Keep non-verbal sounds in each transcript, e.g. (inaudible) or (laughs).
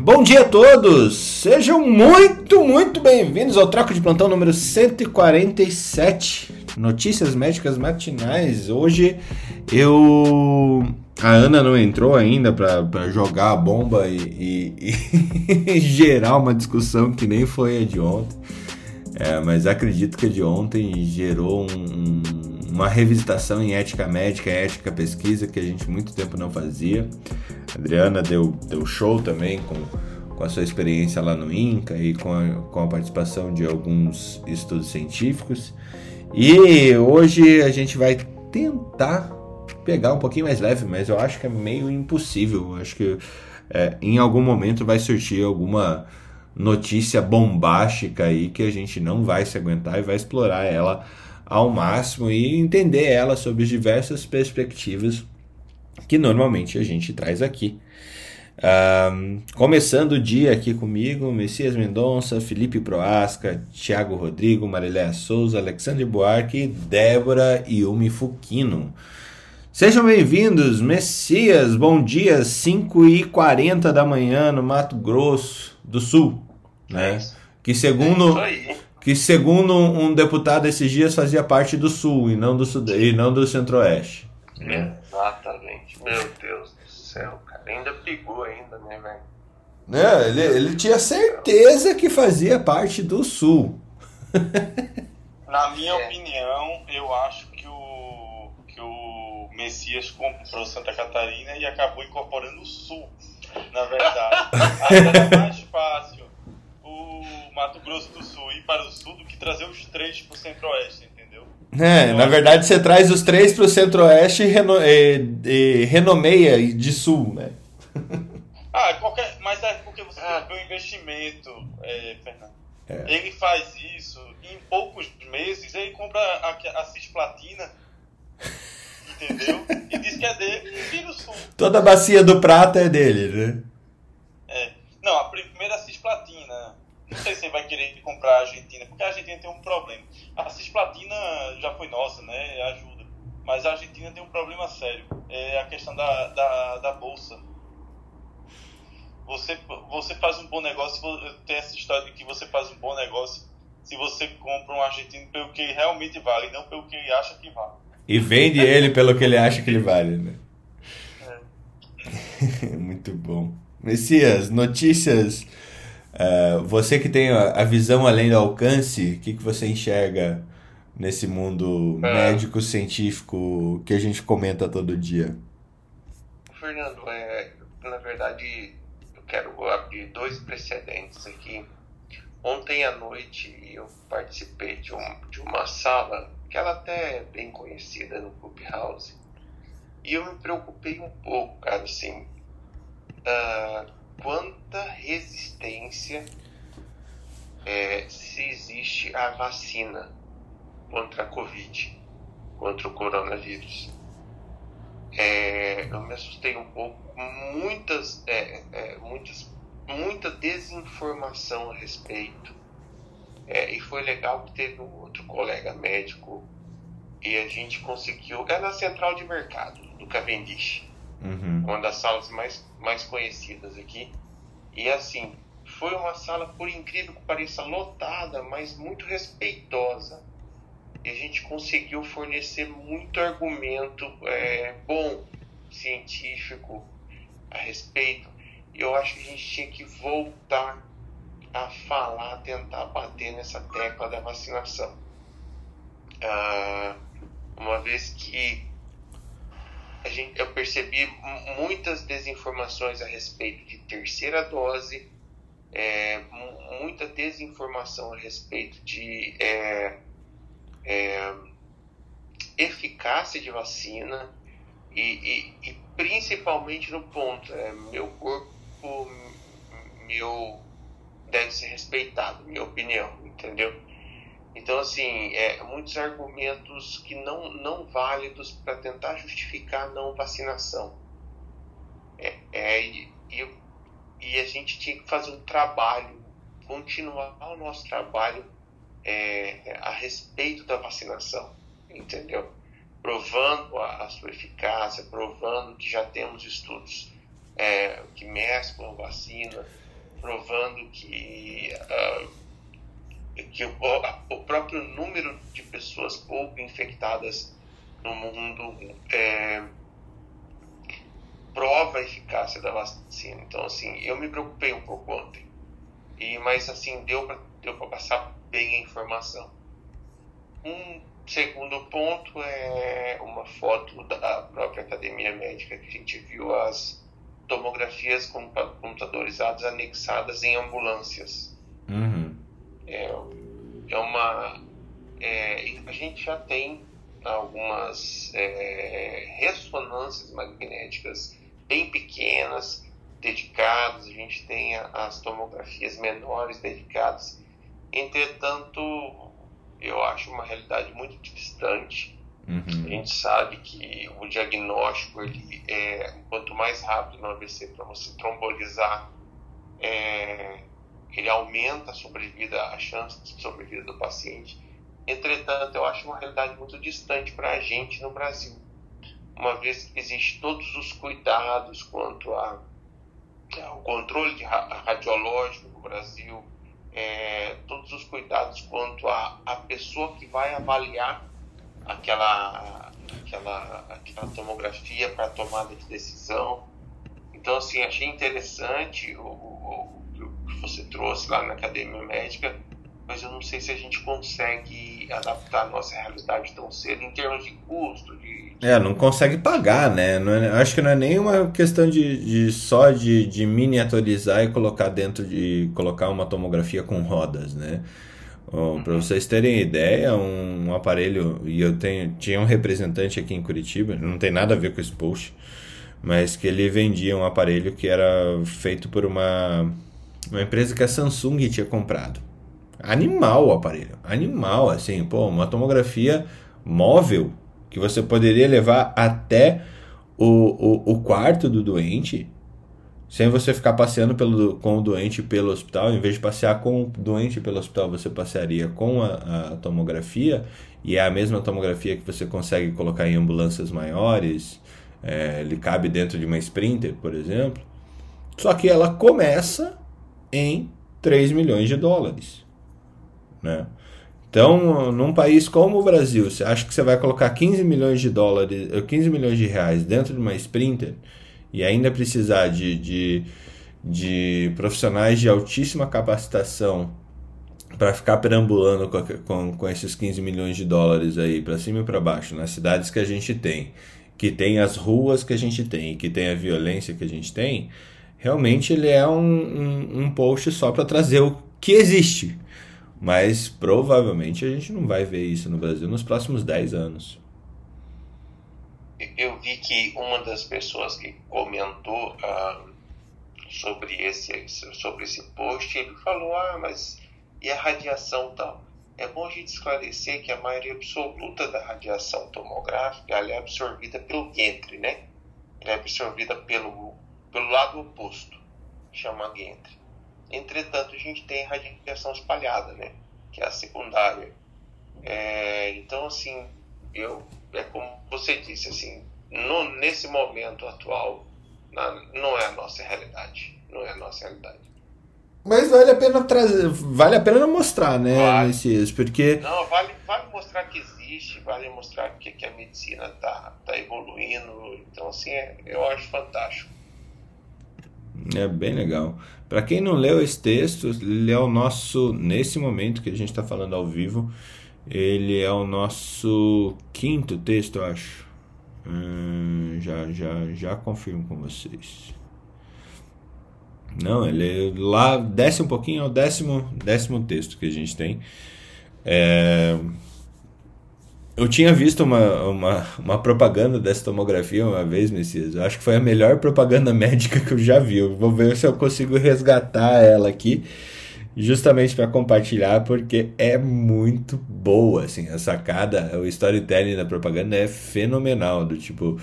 Bom dia a todos! Sejam muito, muito bem-vindos ao Troco de Plantão número 147. Notícias médicas matinais. Hoje eu. A Ana não entrou ainda para jogar a bomba e, e, (laughs) e gerar uma discussão que nem foi a de ontem. É, mas acredito que a de ontem gerou um, um, uma revisitação em ética médica, ética pesquisa que a gente muito tempo não fazia. A Adriana deu, deu show também com, com a sua experiência lá no INCA e com a, com a participação de alguns estudos científicos. E hoje a gente vai tentar pegar um pouquinho mais leve, mas eu acho que é meio impossível. Eu acho que é, em algum momento vai surgir alguma notícia bombástica aí que a gente não vai se aguentar e vai explorar ela ao máximo e entender ela sob as diversas perspectivas que normalmente a gente traz aqui. Um, começando o dia aqui comigo, Messias Mendonça, Felipe Proasca, Thiago Rodrigo, Mariléa Souza, Alexandre Buarque e Débora Yumi Fukino. Sejam bem-vindos, Messias, bom dia, 5h40 da manhã no Mato Grosso do Sul, né? Que segundo, que segundo um deputado esses dias fazia parte do Sul e não do, e não do Centro-Oeste. Exatamente, meu Deus do céu, cara, ainda pegou ainda, né, velho? É, ele, ele tinha certeza que fazia parte do Sul. (laughs) Na minha é. opinião, eu acho que o, que o Messias comprou Santa Catarina e acabou incorporando o Sul, na verdade. (laughs) Era mais fácil Mato Grosso do Sul ir para o Sul do que trazer os três para o Centro-Oeste, entendeu? É, na verdade você traz os três para o Centro-Oeste e, reno, e, e, renomeia de Sul, né? (laughs) ah, qualquer, mas é porque você ah. tem um investimento, é, Fernando. É. Ele faz isso e em poucos meses ele compra a, a cisplatina (laughs) entendeu? E diz que é dele e vira o sul. Toda a bacia do prata é dele, né? É. Não, a primeira cisplatina. Não sei se ele vai querer comprar a Argentina, porque a Argentina tem um problema. A cisplatina já foi nossa, né? Ajuda. Mas a Argentina tem um problema sério. É a questão da, da, da bolsa. Você, você faz um bom negócio, tem essa história de que você faz um bom negócio se você compra um argentino pelo que realmente vale, não pelo que ele acha que vale. E vende ele pelo que ele acha que ele vale, né? É. (laughs) Muito bom. Messias, notícias. Uh, você que tem a visão além do alcance, o que, que você enxerga nesse mundo é. médico científico que a gente comenta todo dia? Fernando, é, na verdade, eu quero abrir dois precedentes aqui. Ontem à noite eu participei de, um, de uma sala que ela até é bem conhecida no Clubhouse. E eu me preocupei um pouco, cara, assim, uh, quanta resistência é, se existe à vacina contra a Covid, contra o coronavírus. É, eu me assustei um pouco, muitas, é, é muitas, muita desinformação a respeito é, e foi legal que teve um outro colega médico e a gente conseguiu. É na central de mercado do Cavendish, uhum. uma das salas mais, mais conhecidas aqui. E assim, foi uma sala, por incrível que pareça, lotada, mas muito respeitosa. E a gente conseguiu fornecer muito argumento é, bom, científico, a respeito. Eu acho que a gente tinha que voltar a falar, tentar bater nessa tecla da vacinação. Ah, uma vez que gente, eu percebi muitas desinformações a respeito de terceira dose, é, muita desinformação a respeito de é, é, eficácia de vacina e, e, e, principalmente no ponto, é, meu corpo, meu deve ser respeitado, minha opinião, entendeu? Então, assim, é, muitos argumentos que não, não válidos para tentar justificar a não vacinação. É, é, e, e, a gente tinha que fazer um trabalho, continuar o nosso trabalho é, a respeito da vacinação, entendeu? Provando a, a sua eficácia, provando que já temos estudos é, que mesclam vacina, provando que, uh, que o, o, próprio número de pessoas pouco infectadas no mundo é, prova a eficácia da vacina. Então, assim, eu me preocupei um pouco ontem, e, mas assim, deu para deu passar bem a informação. Um segundo ponto é uma foto da própria academia médica que a gente viu as tomografias computadorizadas anexadas em ambulâncias. Uhum. É, é uma. É, a gente já tem algumas é, ressonâncias magnéticas bem pequenas, dedicadas, a gente tem as tomografias menores dedicadas. Entretanto, eu acho uma realidade muito distante Uhum. A gente sabe que o diagnóstico, ele é, quanto mais rápido no AVC para você trombolizar, é, ele aumenta a sobrevida, a chance de sobrevida do paciente. Entretanto, eu acho uma realidade muito distante para a gente no Brasil, uma vez que existe todos os cuidados quanto ao controle radiológico no Brasil, é, todos os cuidados quanto a, a pessoa que vai avaliar aquela, aquela, aquela tomografia para tomada de decisão. Então, assim, achei interessante o, você trouxe lá na academia médica, mas eu não sei se a gente consegue adaptar a nossa realidade tão cedo em termos de custo. De, É, não consegue pagar, né? É, acho que não é nem uma questão de, de só de, de miniaturizar e colocar dentro de colocar uma tomografia com rodas, né? para vocês terem ideia, um, um, aparelho, e eu tenho, tinha um representante aqui em Curitiba, não tem nada a ver com esse post, mas que ele vendia um aparelho que era feito por uma, uma empresa que a Samsung tinha comprado. Animal o aparelho, animal, assim, pô, uma tomografia móvel que você poderia levar até o, o, o quarto do doente sem você ficar passeando pelo, com o doente pelo hospital, em vez de passear com o doente pelo hospital, você passearia com a, a tomografia, e é a mesma tomografia que você consegue colocar em ambulâncias maiores, é, ele cabe dentro de uma Sprinter, por exemplo. Só que ela começa em 3 milhões de dólares. Né? Então, num país como o Brasil, você acha que você vai colocar 15 milhões de dólares, 15 milhões de reais dentro de uma Sprinter? e ainda precisar de, de, de profissionais de altíssima capacitação para ficar perambulando com, com, com, esses 15 milhões de dólares aí para cima e para baixo nas cidades que a gente tem, que tem as ruas que a gente tem, que tem a violência que a gente tem, realmente ele é um, um, um post só para trazer o que existe. Mas provavelmente a gente não vai ver isso no Brasil nos próximos 10 anos eu vi que uma das pessoas que comentou ah, sobre, esse, sobre esse post, ele falou, ah, mas e a radiação tal? É bom a gente esclarecer que a maioria absoluta da radiação tomográfica ela é absorvida pelo ventre, né? Ela é absorvida pelo, pelo lado oposto, chama ventre. Entretanto, a gente tem radiação espalhada, né? Que é a secundária. É, então, assim, eu é como você disse, assim, no, nesse momento atual, na, não é a nossa realidade. Não é a nossa realidade. Mas vale a pena trazer, vale a pena mostrar, né, vale. Messias? Porque. Não, vale, vale mostrar que existe, vale mostrar que, que a medicina tá, tá evoluindo. Então, assim, é, eu acho fantástico. É bem legal. Para quem não leu esse texto, ele é o nosso, nesse momento que a gente está falando ao vivo, ele é o nosso quinto texto, eu acho. Hum, já, já, já confirmo com vocês. Não, ele lá desce um pouquinho, é o décimo, décimo texto que a gente tem. É, eu tinha visto uma, uma, uma, propaganda dessa tomografia uma vez, Messias. Eu acho que foi a melhor propaganda (laughs) médica que eu já vi. Eu vou ver se eu consigo resgatar ela aqui justamente para compartilhar, porque é muito boa, assim, a sacada, o storytelling da propaganda é fenomenal, do tipo,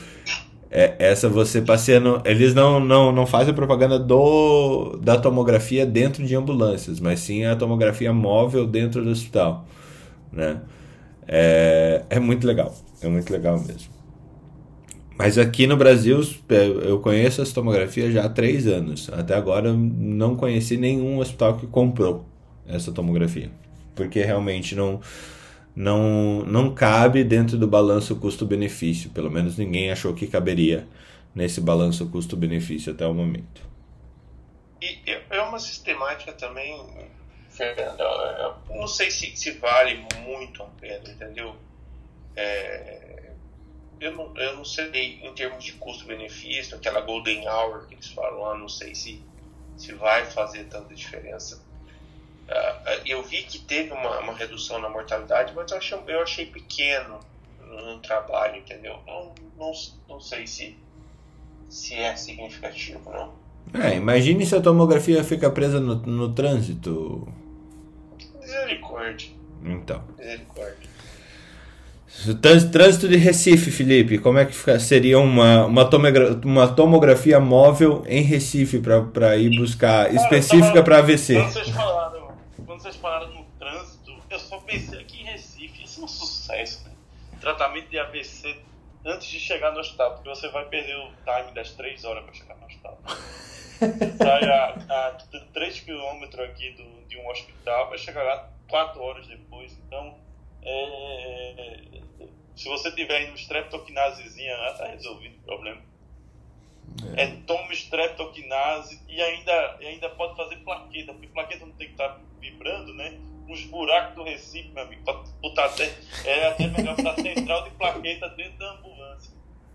é, essa você passeando, eles não, não, não fazem propaganda do da tomografia dentro de ambulâncias, mas sim a tomografia móvel dentro do hospital, né? É, é muito legal, é muito legal mesmo. Mas aqui no Brasil é, eu conheço essa tomografia já há três anos. Até agora não conheci nenhum hospital que comprou essa tomografia. Porque realmente não, não, não cabe dentro do balanço custo-benefício. Pelo menos ninguém achou que caberia nesse balanço custo-benefício até o momento. E é uma sistemática também, Fernando, eu não sei se, se vale muito a pena, entendeu? É, eu não, eu não sei em termos de custo-benefício, aquela golden hour que eles falam lá, não sei se, se vai fazer tanta diferença. Uh, eu vi que teve uma, uma, redução na mortalidade, mas eu achei, eu achei pequeno no trabalho, entendeu? Não, não, não sei se, se é significativo, não. É, imagine se a tomografia fica presa no, no trânsito. Misericórdia. Então. Misericórdia. Trânsito de Recife, Felipe, como é que seria uma, uma, tomogra uma tomografia móvel em Recife para ir buscar, específica para AVC? Quando vocês, falaram, quando vocês falaram no trânsito, eu só pensei aqui em Recife, isso é um sucesso, né? Tratamento de AVC antes de chegar no hospital, porque você vai perder o time das 3 horas para chegar no hospital. (laughs) Sai a, a 3 km aqui do, de um hospital, vai chegar lá 4 horas depois, então é, se você tiver uma streptoquinasezinha lá, tá resolvido o problema. É, é toma streptoquinase e ainda, ainda pode fazer plaqueta, porque plaqueta não tem que estar tá vibrando, né? Os buracos do Recife, meu amigo, para botar até, é até melhor para central de plaqueta dentro da ambulância.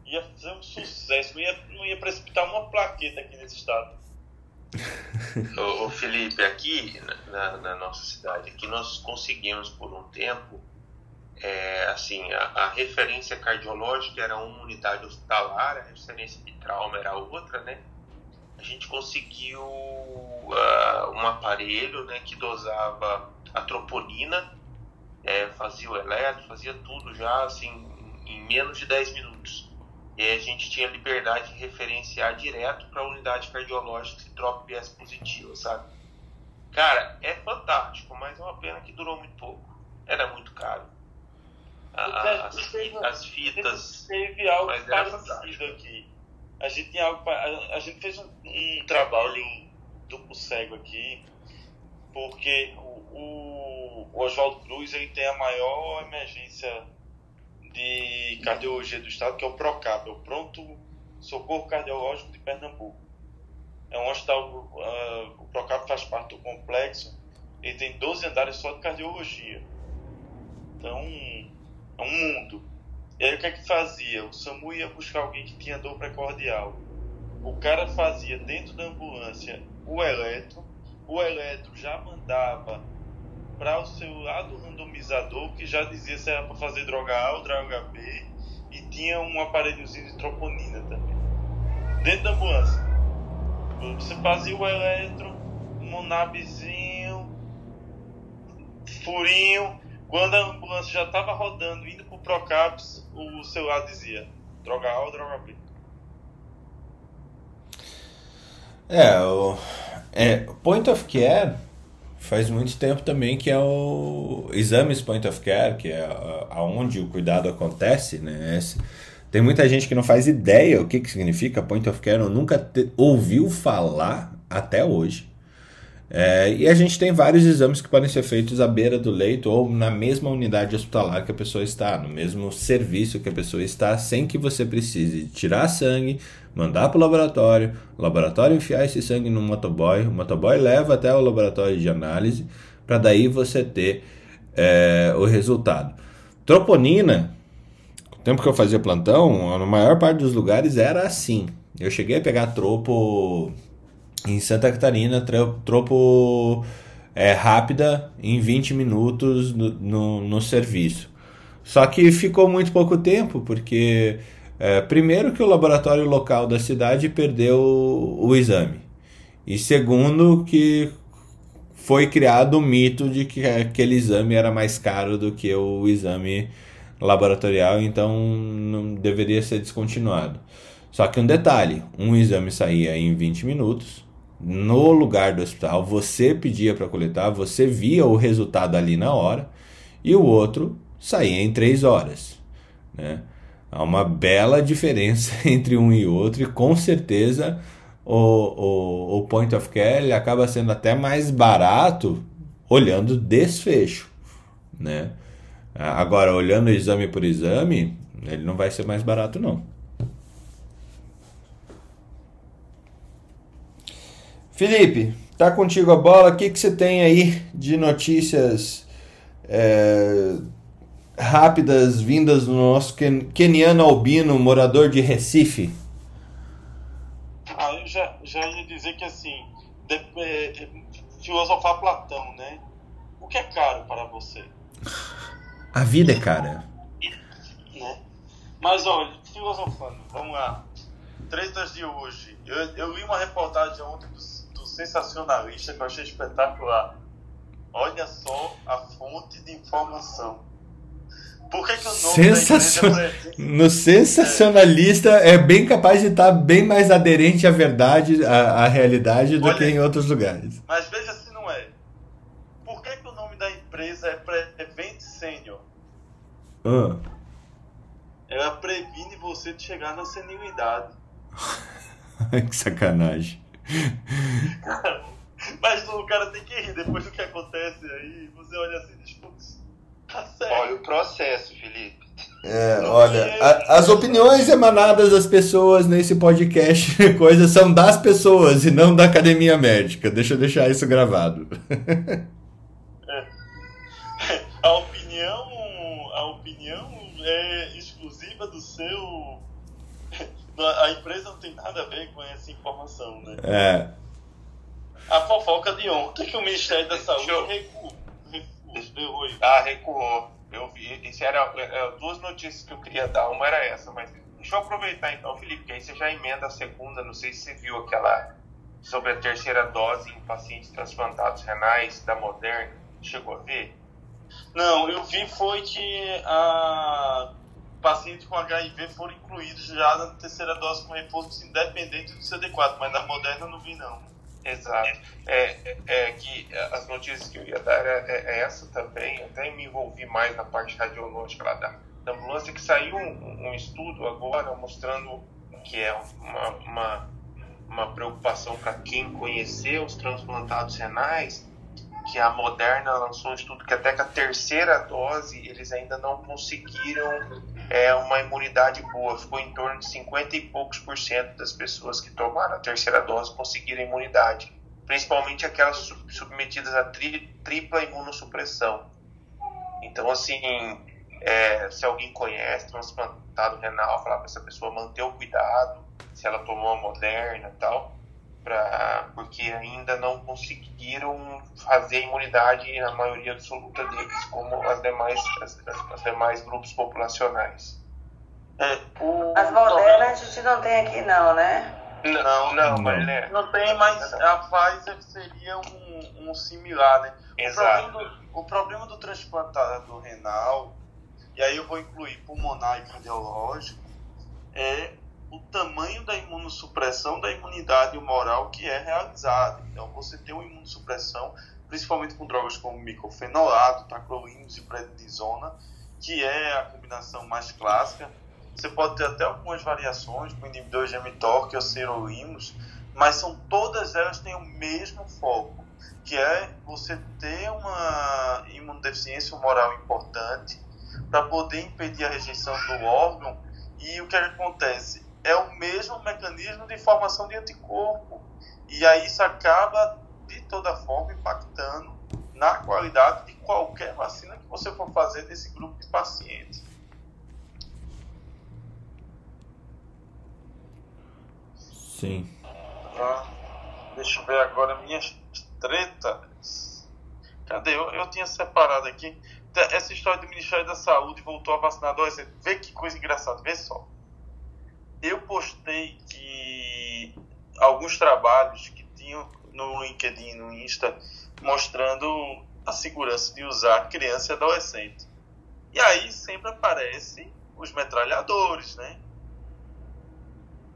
Ia fazer um sucesso, não ia, não ia precipitar uma plaqueta aqui nesse estado. (laughs) ô, ô Felipe, aqui na, na nossa cidade, aqui nós conseguimos por um tempo é, assim, a, a, referência cardiológica era uma unidade hospitalar, a referência de trauma era outra, né? A gente conseguiu uh, um aparelho né, que dosava a troponina, é, fazia o eletro, fazia tudo já assim, em menos de 10 minutos. E aí a gente tinha liberdade de referenciar direto para a unidade cardiológica que troca viés positivo, sabe? Cara, é fantástico, mas é uma pena que durou muito pouco. Era muito caro as, as fitas. Teve algo parecido aqui. A gente tinha algo. A, a gente fez um, um trabalho duplo cego aqui, porque o, o, o Oswaldo Cruz ele tem a maior emergência de cardiologia do estado, que é o PROCAP, é o Pronto Socorro Cardiológico de Pernambuco. É um hospital, uh, o PROCAP faz parte do complexo, ele tem 12 andares só de cardiologia. Então, é um mundo. E aí o que é que fazia? O SAMU ia buscar alguém que tinha dor precordial. O cara fazia dentro da ambulância o eletro, o eletro já mandava para o seu lado randomizador que já dizia se era para fazer droga A ou droga B e tinha um aparelhozinho de troponina também. Dentro da ambulância. Você fazia o eletro, monabzinho, furinho, quando a ambulância já estava rodando, indo pro Procaps, o celular dizia droga A ou droga B. É, o é, Point of Care faz muito tempo também que é o exames Point of Care, que é aonde o cuidado acontece, né? Tem muita gente que não faz ideia o que, que significa Point of Care, ou nunca te, ouviu falar até hoje. É, e a gente tem vários exames que podem ser feitos à beira do leito ou na mesma unidade hospitalar que a pessoa está, no mesmo serviço que a pessoa está, sem que você precise tirar sangue, mandar para o laboratório, o laboratório enfiar esse sangue no motoboy, o motoboy leva até o laboratório de análise, para daí você ter é, o resultado. Troponina, o tempo que eu fazia plantão, na maior parte dos lugares era assim. Eu cheguei a pegar tropo em Santa Catarina, tropo é, rápida em 20 minutos no, no, no, serviço. Só que ficou muito pouco tempo, porque é, primeiro que o laboratório local da cidade perdeu o, o exame. E segundo que foi criado o mito de que aquele exame era mais caro do que o exame laboratorial, então não deveria ser descontinuado. Só que um detalhe, um exame saía em 20 minutos, no lugar do hospital, você pedia para coletar, você via o resultado ali na hora, e o outro saía em três horas. Né? Há uma bela diferença (laughs) entre um e outro, e com certeza o, o, o point of care ele acaba sendo até mais barato olhando desfecho, né? Agora, olhando exame por exame, ele não vai ser mais barato, não. Felipe, tá contigo a bola. O que, que você tem aí de notícias é, rápidas vindas do nosso keniano albino, morador de Recife? Ah, eu já, já ia dizer que assim, de, é, filosofar Platão, né? O que é caro para você? A vida é cara. Né? Mas olha, filosofando, vamos lá. Tretas de hoje. Eu, eu li uma reportagem ontem do, do Sensacionalista que eu achei espetacular. Olha só a fonte de informação. Por que, que o nome Sensacion... da empresa é No sensacionalista é. é. bem capaz de estar bem mais aderente à verdade, à, à realidade do Olha, que em outros lugares. Mas veja se não é. Por que, que o nome da empresa é Prevent Senior? Ah. Ela previne você de chegar na senilidade. (laughs) que sacanagem. Mas o cara tem que rir depois do que acontece aí. Você olha assim diz, putz, tá. Olha o processo, Felipe. É, olha, a, as opiniões emanadas das pessoas nesse podcast, (laughs) coisas são das pessoas e não da academia médica. Deixa eu deixar isso gravado. (laughs) É. A opinião é exclusiva do seu. (laughs) A empresa não tem nada a ver com essa informação, né? É. A fofoca de ontem que o Ministério da Saúde eu... Ah, recuou. Eu vi. Isso era é, duas notícias que eu queria dar. Uma era essa, mas deixa eu aproveitar então, Felipe, que aí você já emenda a segunda. Não sei se você viu aquela sobre a terceira dose em pacientes transplantados renais da Moderna. Chegou a ver? Não, eu vi foi que a pacientes com HIV foram incluídos já na terceira dose com reforço independente do CD4, mas na Moderna não vi não. Exato. É, é, que as notícias que eu ia dar é, é, essa também, até me envolvi mais na parte radiológica lá da, da ambulância, que saiu um, um estudo agora mostrando que é uma, uma, uma preocupação para quem conheceu os transplantados renais, que a Moderna lançou um estudo que até com a terceira dose eles ainda não conseguiram é, uma imunidade boa. Ficou em torno de 50 e poucos por cento das pessoas que tomaram a terceira dose conseguiram imunidade. Principalmente aquelas submetidas a tri, tripla imunossupressão. Então, assim, é, se alguém conhece transplantado renal, falar para essa pessoa manter o cuidado, se ela tomou a moderna e tal pra, porque ainda não conseguiram fazer a imunidade na maioria absoluta deles, como as demais, as, as demais grupos populacionais. É, o... As modernas a gente não tem aqui não, né? Não, não, mas né? Não tem, mas a Pfizer seria um, um similar, né? Exato. O problema, do, o problema do transplantado renal, e aí eu vou incluir pulmonar e cardiológico, é o tamanho da imunossupressão da imunidade humoral que é realizada. Então, você tem uma imunossupressão, principalmente com drogas como micofenolato, tacrolimus e prednisona, que é a combinação mais clássica. Você pode ter até algumas variações com inibidores de mTOR, ou serolimus, mas são todas elas têm o mesmo foco, que é você ter uma imunodeficiência humoral importante para poder impedir a rejeição do órgão. E o que acontece? É o mesmo mecanismo de formação de anticorpo. E aí isso acaba, de toda forma, impactando na qualidade de qualquer vacina que você for fazer desse grupo de pacientes. Sim. Ah, deixa eu ver agora minhas tretas. Cadê? Eu, eu tinha separado aqui. Essa história do Ministério da Saúde voltou a vacinar adolescente. Vê que coisa engraçada, vê só eu postei que alguns trabalhos que tinham no LinkedIn, no Insta, mostrando a segurança de usar criança e adolescente. E aí sempre aparecem os metralhadores, né?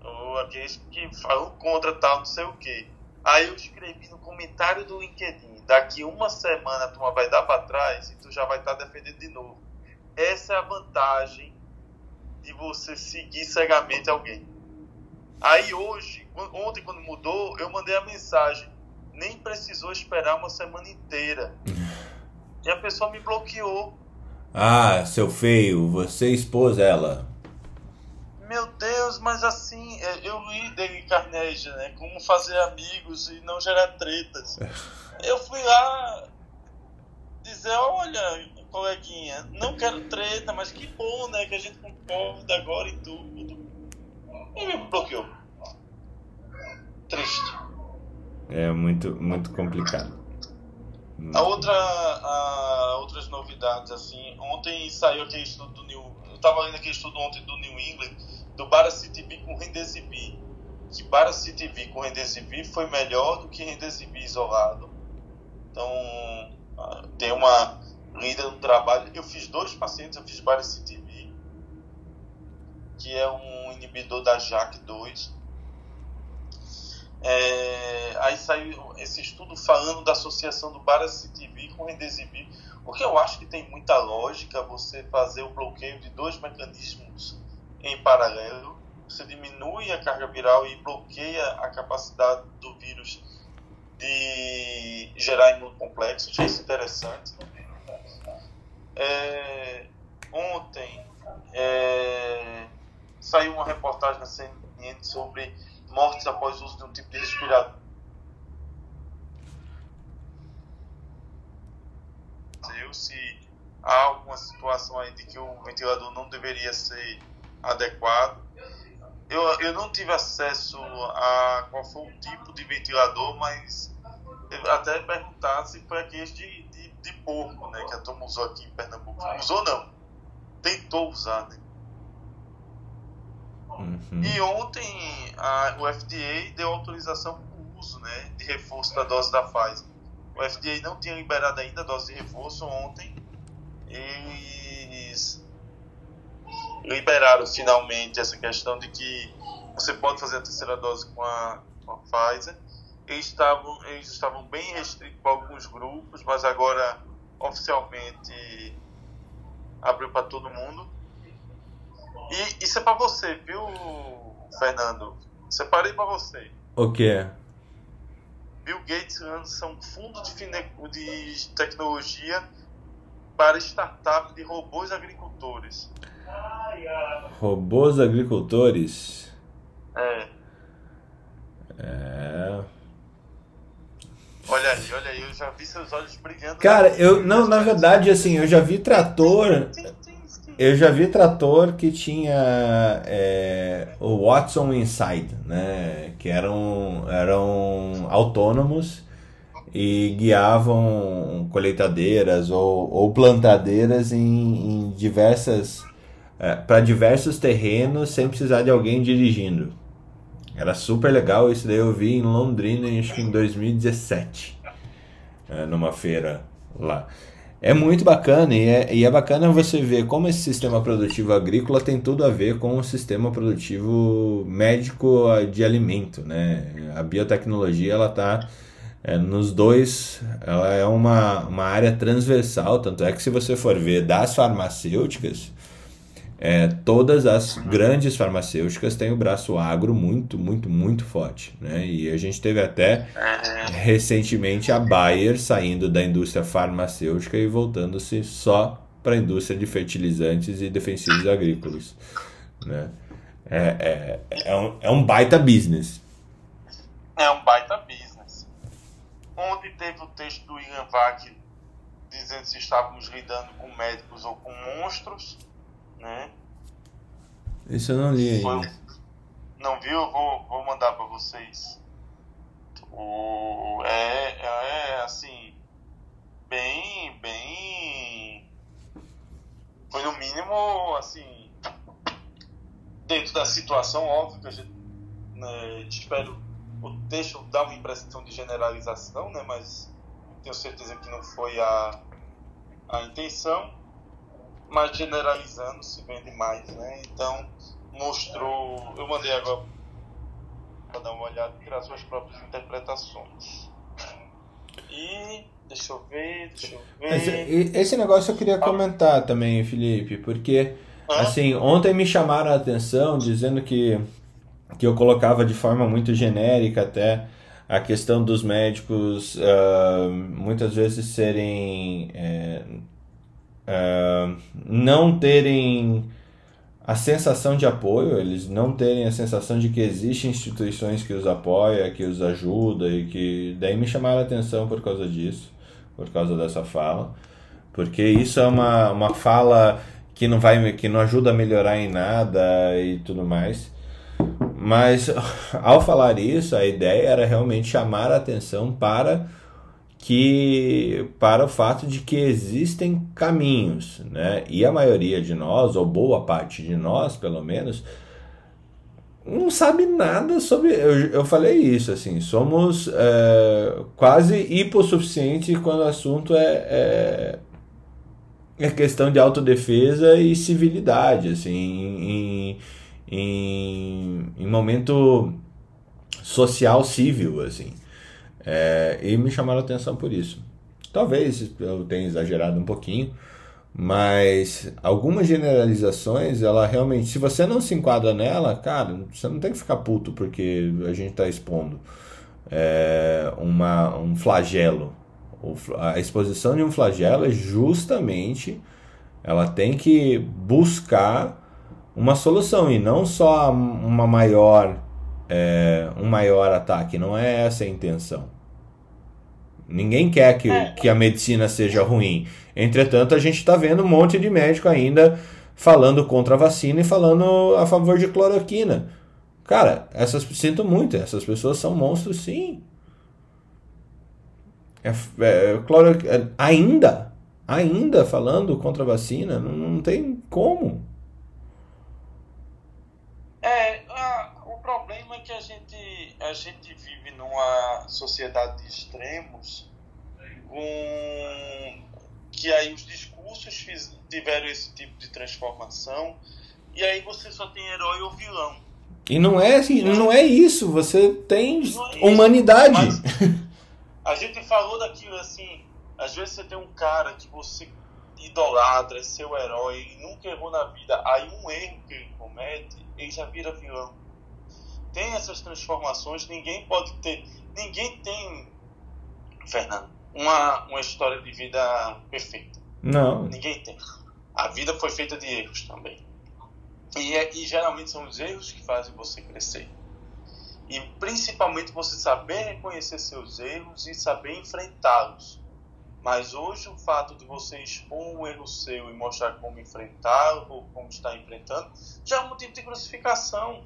Ou aqueles que falam contra tal, não sei o quê. Aí eu escrevi no comentário do LinkedIn, daqui uma semana tu vai dar para trás e tu já vai estar tá defendendo de novo. Essa é a vantagem de você seguir cegamente alguém. Aí hoje, ontem quando mudou, eu mandei a mensagem. Nem precisou esperar uma semana inteira. E a pessoa me bloqueou. Ah, seu feio, você expôs ela. Meu Deus, mas assim, é, eu li Dale Carnegie, né? Como fazer amigos e não gerar tretas. (laughs) Eu fui lá dizer, olha, coleguinha, não quero treta, mas que bom, né? Que a gente concorda agora e tudo. E me bloqueou. Triste. É muito, muito complicado. A outra, a, outras novidades, assim, ontem saiu aquele estudo do New... Eu tava lendo aquele estudo ontem do New England, do Baracitib com Remdesivir. Que Baracitib com Remdesivir foi melhor do que Remdesivir isolado. Então, ah, tem uma lida no trabalho. Eu fiz dois pacientes, eu fiz Baracitib, que é um inibidor da JAK2 é, aí saiu esse estudo falando da associação do Baricitinib com Remdesivir, porque eu acho que tem muita lógica você fazer o bloqueio de dois mecanismos em paralelo. Você diminui a carga viral e bloqueia a capacidade do vírus de gerar imunocomplexo. Achei isso interessante. É, ontem é, saiu uma reportagem na CNN sobre mortes após o uso de um tipo de respirador. Se há alguma situação aí de que o ventilador não deveria ser adequado. Eu, eu não tive acesso a qual foi o tipo de ventilador, mas até perguntar se foi aquele de, de, de porco, né, que a turma usou aqui em Pernambuco. Usou não, tentou usar, né? Uhum. E ontem a, o FDA deu autorização para o uso né, de reforço da dose da Pfizer. O FDA não tinha liberado ainda a dose de reforço ontem. Eles liberaram finalmente essa questão de que você pode fazer a terceira dose com a, com a Pfizer. Eles estavam, eles estavam bem restritos para alguns grupos, mas agora oficialmente abriu para todo mundo. E isso é pra você, viu, Fernando? Separei pra você. O que? Bill Gates lança um fundo de, de tecnologia para startup de robôs agricultores. Robôs agricultores? É. É. Olha aí, olha aí, eu já vi seus olhos brilhando. Cara, eu não, na verdade, assim, eu já vi trator eu já vi trator que tinha é, o Watson Inside, né? Que eram, eram autônomos e guiavam colheitadeiras ou, ou plantadeiras em, em diversas é, para diversos terrenos sem precisar de alguém dirigindo. Era super legal, isso daí eu vi em Londrina, acho que em 2017, é, numa feira lá. É muito bacana e é, e é bacana você ver como esse sistema produtivo agrícola tem tudo a ver com o sistema produtivo médico de alimento, né? A biotecnologia ela está é, nos dois, ela é uma, uma área transversal, tanto é que se você for ver das farmacêuticas, é, todas as grandes farmacêuticas têm o braço agro muito, muito, muito forte. Né? E a gente teve até recentemente a Bayer saindo da indústria farmacêutica e voltando-se só para a indústria de fertilizantes e defensivos agrícolas. Né? É, é, é, um, é um baita business. É um baita business. Ontem teve o texto do Ian Vac dizendo se estávamos lidando com médicos ou com monstros né? Isso eu não li ainda. Não viu? Eu vou, vou mandar para vocês. O, é, é assim, bem, bem. Foi no mínimo, assim, dentro da situação, óbvio que a gente, né, espero o texto dá uma impressão de generalização, né, mas tenho certeza que não foi a, a intenção mas generalizando se vende mais, né? Então mostrou, eu mandei agora para dar uma olhada e tirar suas próprias interpretações. E deixa eu ver, deixa eu ver. Esse, esse negócio eu queria comentar também, Felipe, porque Assim, ontem me chamaram a atenção dizendo que, que eu colocava de forma muito genérica até a questão dos médicos uh, muitas vezes serem. É, não terem a sensação de apoio, eles não terem a sensação de que existem instituições que os apoia, que os ajuda e que daí me chamaram a atenção por causa disso, por causa dessa fala, porque isso é uma, uma fala que não vai que não ajuda a melhorar em nada e tudo mais. Mas (laughs) ao falar isso, a ideia era realmente chamar a atenção para que para o fato de que existem caminhos, né? E a maioria de nós, ou boa parte de nós, pelo menos, não sabe nada sobre. Eu, eu falei isso, assim, somos é, quase hipossuficientes quando o assunto é, é, é, questão de autodefesa e civilidade, assim, em, em, em momento social civil, assim. É, e me chamaram a atenção por isso. Talvez eu tenha exagerado um pouquinho, mas algumas generalizações, ela realmente, se você não se enquadra nela, cara, você não tem que ficar puto porque a gente está expondo é, uma, um flagelo. A exposição de um flagelo é justamente ela tem que buscar uma solução e não só uma maior é, um maior ataque. Não é essa a intenção. Ninguém quer que, é. que a medicina seja ruim. Entretanto, a gente está vendo um monte de médico ainda falando contra a vacina e falando a favor de cloroquina. Cara, essas sinto muito, essas pessoas são monstros sim. É, é, cloro, é, ainda, ainda falando contra a vacina, não, não tem como. É, problema é que a gente, a gente vive numa sociedade de extremos com que aí os discursos fiz, tiveram esse tipo de transformação e aí você só tem herói ou vilão. E não é assim, não é isso, você tem é (laughs) humanidade. a gente falou daquilo assim, às vezes você tem um cara que você idolatra, é seu herói, ele nunca errou na vida, aí um erro que ele comete, ele já vira vilão tem essas transformações, ninguém pode ter. Ninguém tem, Fernando, uma, uma história de vida perfeita. Não. Ninguém tem. A vida foi feita de erros também. E, é, e geralmente são os erros que fazem você crescer. E principalmente você saber reconhecer seus erros e saber enfrentá-los. Mas hoje o fato de você expor um erro seu e mostrar como enfrentá-lo ou como está enfrentando já é um motivo de crucificação.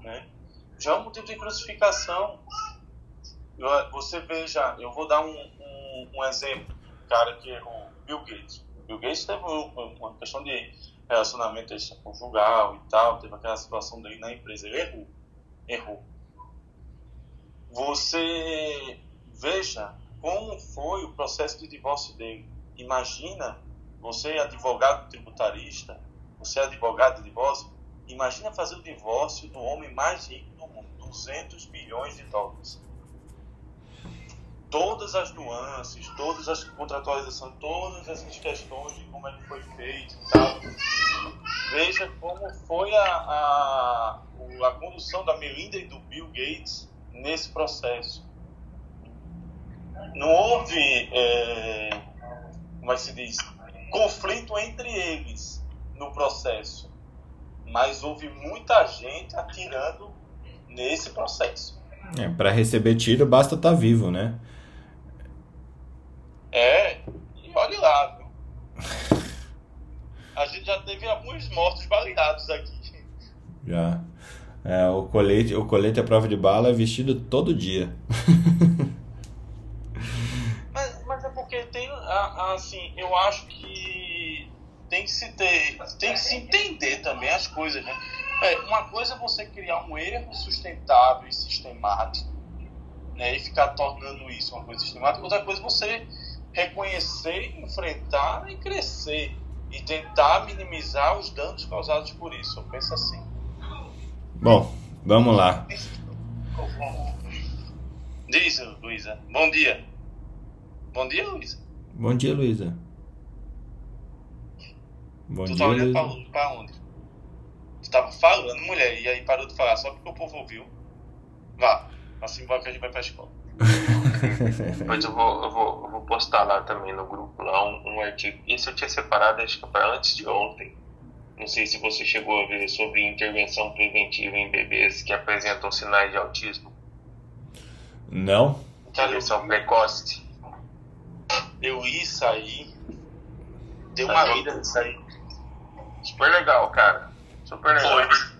Né? Já é um motivo de crucificação. Você veja, eu vou dar um, um, um exemplo, cara que é o Bill Gates. Bill Gates teve uma questão de relacionamento conjugal e tal, teve aquela situação dele na empresa, ele errou. Errou. Você veja como foi o processo de divórcio dele. Imagina você, advogado tributarista, você é advogado de divórcio, imagina fazer o divórcio do homem mais rico 200 bilhões de dólares. Todas as nuances, todas as contratualizações, todas essas questões de como ele foi feito e tal. Veja como foi a, a, a condução da Melinda e do Bill Gates nesse processo. Não houve, é, como é que se diz, conflito entre eles no processo, mas houve muita gente atirando nesse processo. É, para receber tiro basta estar tá vivo, né? É, e olhe lá, viu? A gente já teve alguns mortos baleados aqui. Já. É, o colete, o colete à prova de bala é vestido todo dia. mas, mas é porque tem, assim, eu acho que tem que se ter, tem que se entender também as coisas, né? É, uma coisa é você criar um erro sustentável e sistemático, né, e ficar tornando isso uma coisa sistemática. Outra coisa é você reconhecer, enfrentar e crescer e tentar minimizar os danos causados por isso. Eu penso assim. Bom, vamos lá. Diz, Luísa. Bom dia. Bom dia, Luísa. Bom dia, Luísa. Bom tu dia, tá olhando pra, pra onde? Tu tava falando, mulher, e aí parou de falar só porque o povo ouviu. Vá, assim vai que a gente vai pra escola. (laughs) Depois eu vou, eu vou, eu vou postar lá também no grupo lá um, um artigo. Esse eu tinha separado, acho que foi antes de ontem. Não sei se você chegou a ver sobre intervenção preventiva em bebês que apresentam sinais de autismo. Não? Intervenção precoce. Eu li isso aí, deu uma lida nisso aí. Super legal, cara. Super legal. Foi.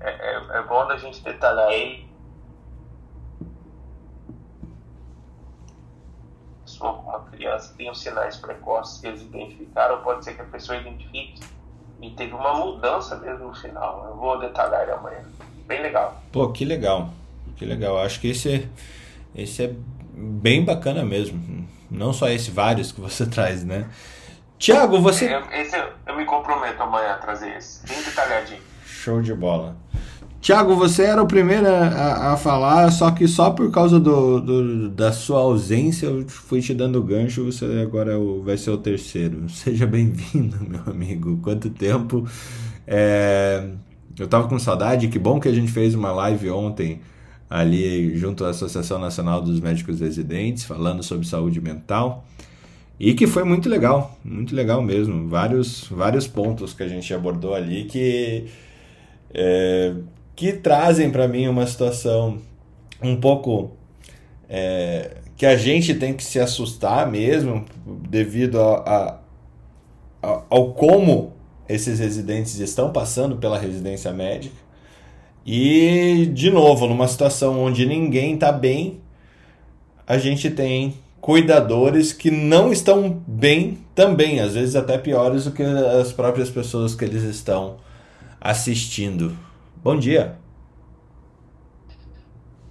É, é, é bom da gente detalhar aí. Uma criança tem os sinais precoces que eles identificaram, pode ser que a pessoa identifique e teve uma mudança mesmo no final. Eu vou detalhar ele amanhã. Bem legal. Pô, que legal. Que legal. Acho que esse é, esse é bem bacana mesmo. Não só esse, vários que você (laughs) traz, né? Tiago, você. Eu, esse eu, eu me comprometo amanhã a trazer esse. Bem detalhadinho. Show de bola. Tiago, você era o primeiro a, a falar, só que só por causa do, do- da sua ausência eu fui te dando gancho, você agora é vai ser o terceiro. (laughs) Seja bem-vindo, meu amigo. Quanto tempo. É, eu tava com saudade, que bom que a gente fez uma live ontem ali junto à Associação Nacional dos Médicos Residentes, falando sobre saúde mental. E que foi muito legal, muito legal mesmo. Vários, vários pontos que a gente abordou ali que é, que trazem para mim uma situação um pouco é, que a gente tem que se assustar mesmo devido a, a- a- ao como esses residentes estão passando pela residência médica e de novo numa situação onde ninguém está bem a gente tem cuidadores que não estão bem também às vezes até piores do que as próprias pessoas que eles estão assistindo. Bom dia.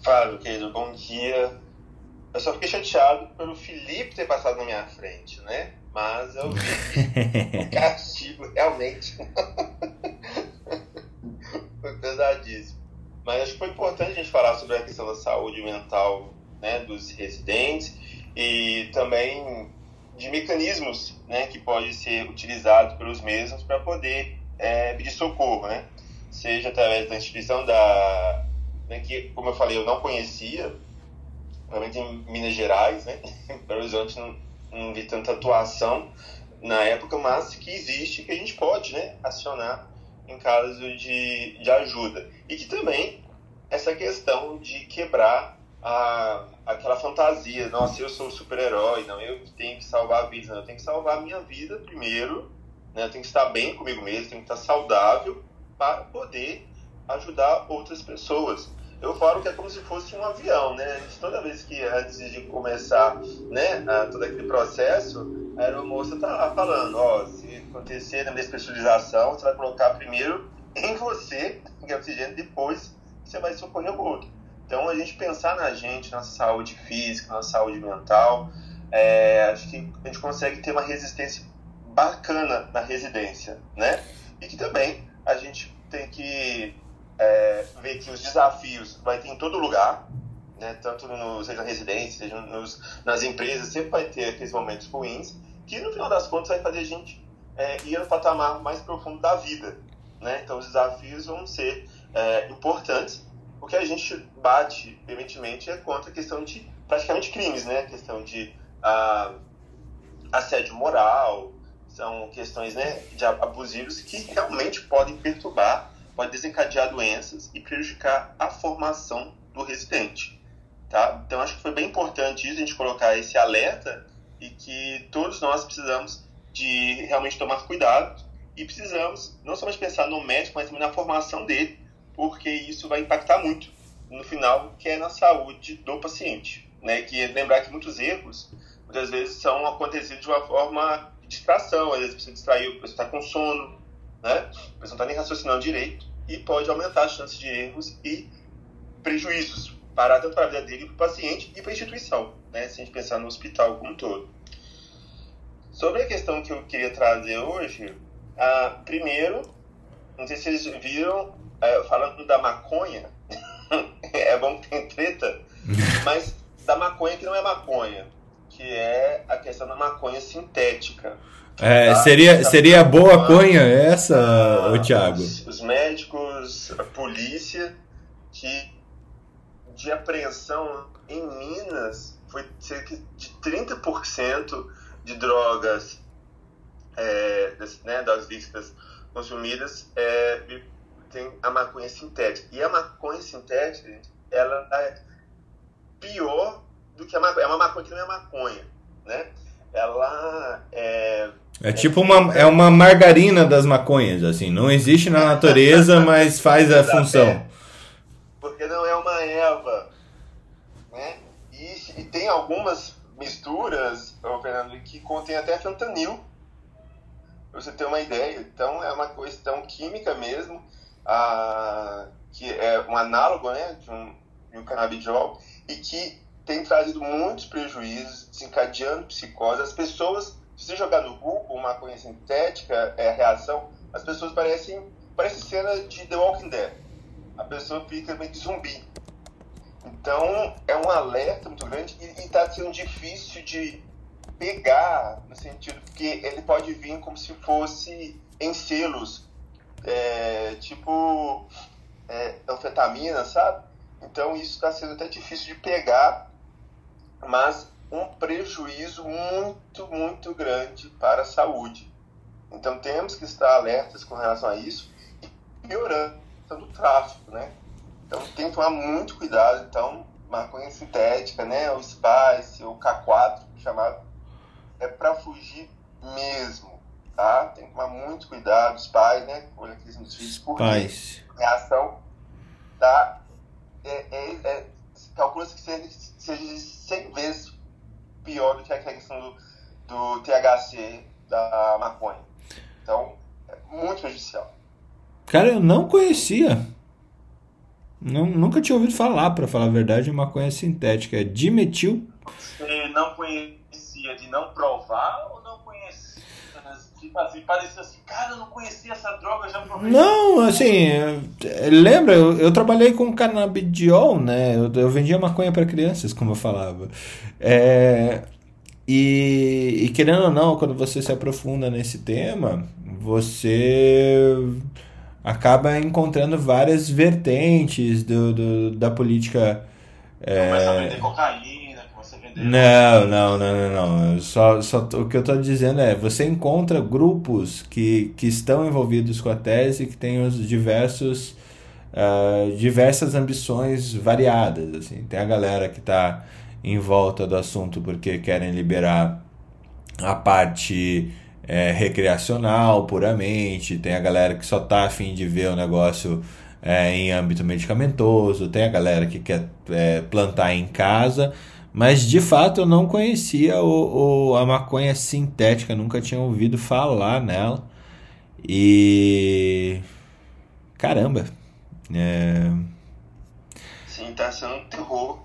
Fábio, querido, bom dia. Eu só fiquei chateado pelo Felipe ter passado na minha frente, né? Mas eu vi o (laughs) castigo, realmente. (laughs) foi pesadíssimo. Mas acho que foi importante a gente falar sobre a questão da saúde mental né, dos residentes e também de mecanismos né, que podem ser utilizados pelos mesmos para poder é, pedir socorro, né? Seja através da instituição da, né, que, como eu falei, eu não conhecia, provavelmente em Minas Gerais, né? (laughs) Belo Horizonte não, não vi tanta atuação na época, mas que existe, que a gente pode né, acionar em caso de, de ajuda. E que também essa questão de quebrar a, aquela fantasia, nossa, eu sou o super-herói, não, eu tenho que salvar vidas, não, eu tenho que salvar a minha vida primeiro, né, eu tenho que estar bem comigo mesmo, tenho que estar saudável para poder ajudar outras pessoas. Eu falo que é como se fosse um avião, né? A toda vez que antes de começar, né, a, todo aquele processo, a aeromoça tá lá falando, ó, se acontecer na despressurização, você vai colocar primeiro em você, (laughs) que é oxigênio, depois você vai socorrer o outro. Então a gente pensar na gente, nossa saúde física, nossa saúde mental, é, acho que a gente consegue ter uma resistência bacana na residência, né? E que também a gente tem que é, ver que os desafios vai ter em todo lugar, né? Tanto no, seja na residência, seja nos, nas empresas, sempre vai ter aqueles momentos ruins, que no final das contas vai fazer a gente é, ir no patamar mais profundo da vida, né? Então os desafios vão ser é, importantes. O que a gente bate, evidentemente, é contra a questão de praticamente crimes, né? A questão de ah, assédio moral, são questões né, de abusivos que realmente podem perturbar, podem desencadear doenças e prejudicar a formação do residente. Tá? Então acho que foi bem importante isso, a gente colocar esse alerta e que todos nós precisamos de realmente tomar cuidado e precisamos não somente pensar no médico, mas também na formação dele, porque isso vai impactar muito no final, que é na saúde do paciente. Né? Que lembrar que muitos erros, muitas vezes, são acontecidos de uma forma de distração, às vezes pessoa distraiu, pessoa está com sono, né? a pessoa não está nem raciocinando direito, e pode aumentar as chances de erros e prejuízos, para tanto para a vida dele, para o paciente e para a instituição, né? se a gente pensar no hospital como um todo. Sobre a questão que eu queria trazer hoje, ah, primeiro, não sei se vocês viram, falando da maconha, (laughs) é bom que tem treta, (laughs) mas da maconha que não é maconha, que é a questão da maconha sintética. É, tá? seria, seria boa conha essa, ah, o Thiago? Os, os, médicos, a polícia, que de apreensão em Minas foi cerca de 30% de drogas é, das, né, das lícitas consumidas é, tem a maconha sintética. E a maconha sintética, ela é pior do que a maconha. É uma maconha que não é maconha, né? Ela é... É tipo uma, é uma margarina das maconhas, assim. Não existe na natureza, (laughs) mas faz a função. Porque não é uma erva, né? E, e tem algumas misturas, Fernando, que contém até fentanil, pra você ter uma ideia. Então é uma questão química mesmo, que é um análogo né, de, um, de um canabidiol, e que tem trazido muitos prejuízos, desencadeando psicose. As pessoas, se jogar no Google maconha sintética, é a reação, as pessoas parecem, parece cena de The Walking Dead. A pessoa fica meio que zumbi. Então, é um alerta muito grande e está sendo difícil de pegar, no sentido que ele pode vir como se fosse em selos, é, tipo é, anfetamina, sabe? Então, isso está sendo até difícil de pegar mas um prejuízo muito, muito grande para a saúde. Então temos que estar alertas com relação a isso e piorando o tráfico, né? Então tem que tomar muito cuidado. Então, maconha sintética, né? O Spice, o K4, chamado, é para fugir mesmo, tá? Tem que tomar muito cuidado. Spice, né? Olha aqui nos vídeos, por reação da... É, é, é, calcula-se que seja, seja 100 vezes pior do que a questão do, do THC da maconha. Então, é muito prejudicial. Cara, eu não conhecia. Não, nunca tinha ouvido falar, para falar a verdade, de maconha sintética. É dimetil. Você não conhecia de não provar? Tipo assim, parecia assim, cara, eu não conhecia essa droga, já provei. Não, assim, lembra, eu, eu trabalhei com canabidiol, né? Eu, eu vendia maconha para crianças, como eu falava. É, e, e querendo ou não, quando você se aprofunda nesse tema, você acaba encontrando várias vertentes do, do da política. É... Começa a vender cocaína, começa a vender. Não, não, não, não, não. Só, só, o que eu estou dizendo é: você encontra grupos que, que estão envolvidos com a tese que têm os diversos. Uh, diversas ambições variadas assim tem a galera que está em volta do assunto porque querem liberar a parte é, recreacional puramente, tem a galera que só tá afim de ver o negócio é, em âmbito medicamentoso, tem a galera que quer é, plantar em casa, mas de fato eu não conhecia o, o, a maconha sintética, nunca tinha ouvido falar nela. E. Caramba! É... Sim, tá sendo um terror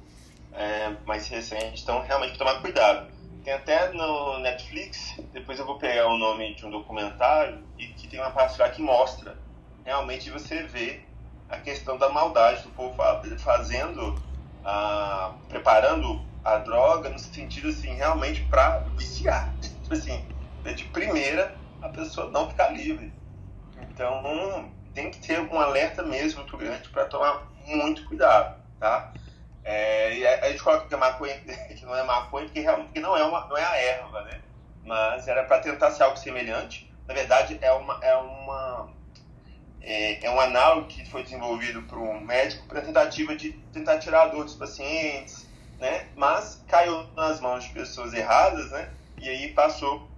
é, mais recente, então realmente tomar cuidado. Tem até no Netflix, depois eu vou pegar o nome de um documentário, e que tem uma parte lá que mostra realmente você vê a questão da maldade do povo fazendo, a, preparando a droga no sentido assim, realmente para viciar. Tipo assim, de primeira a pessoa não ficar livre. Então tem que ter um alerta mesmo muito grande para tomar muito cuidado, tá? É, e a, gente coloca que, é maconha, (laughs) que não é maconha porque, porque não, é uma, não é a erva, né? Mas era para tentar ser algo semelhante. Na verdade, é, uma, é, uma, é, é um análogo que foi desenvolvido por um médico para tentativa de tentar tirar a dor dos pacientes, né? Mas caiu nas mãos de pessoas erradas, né? E aí passou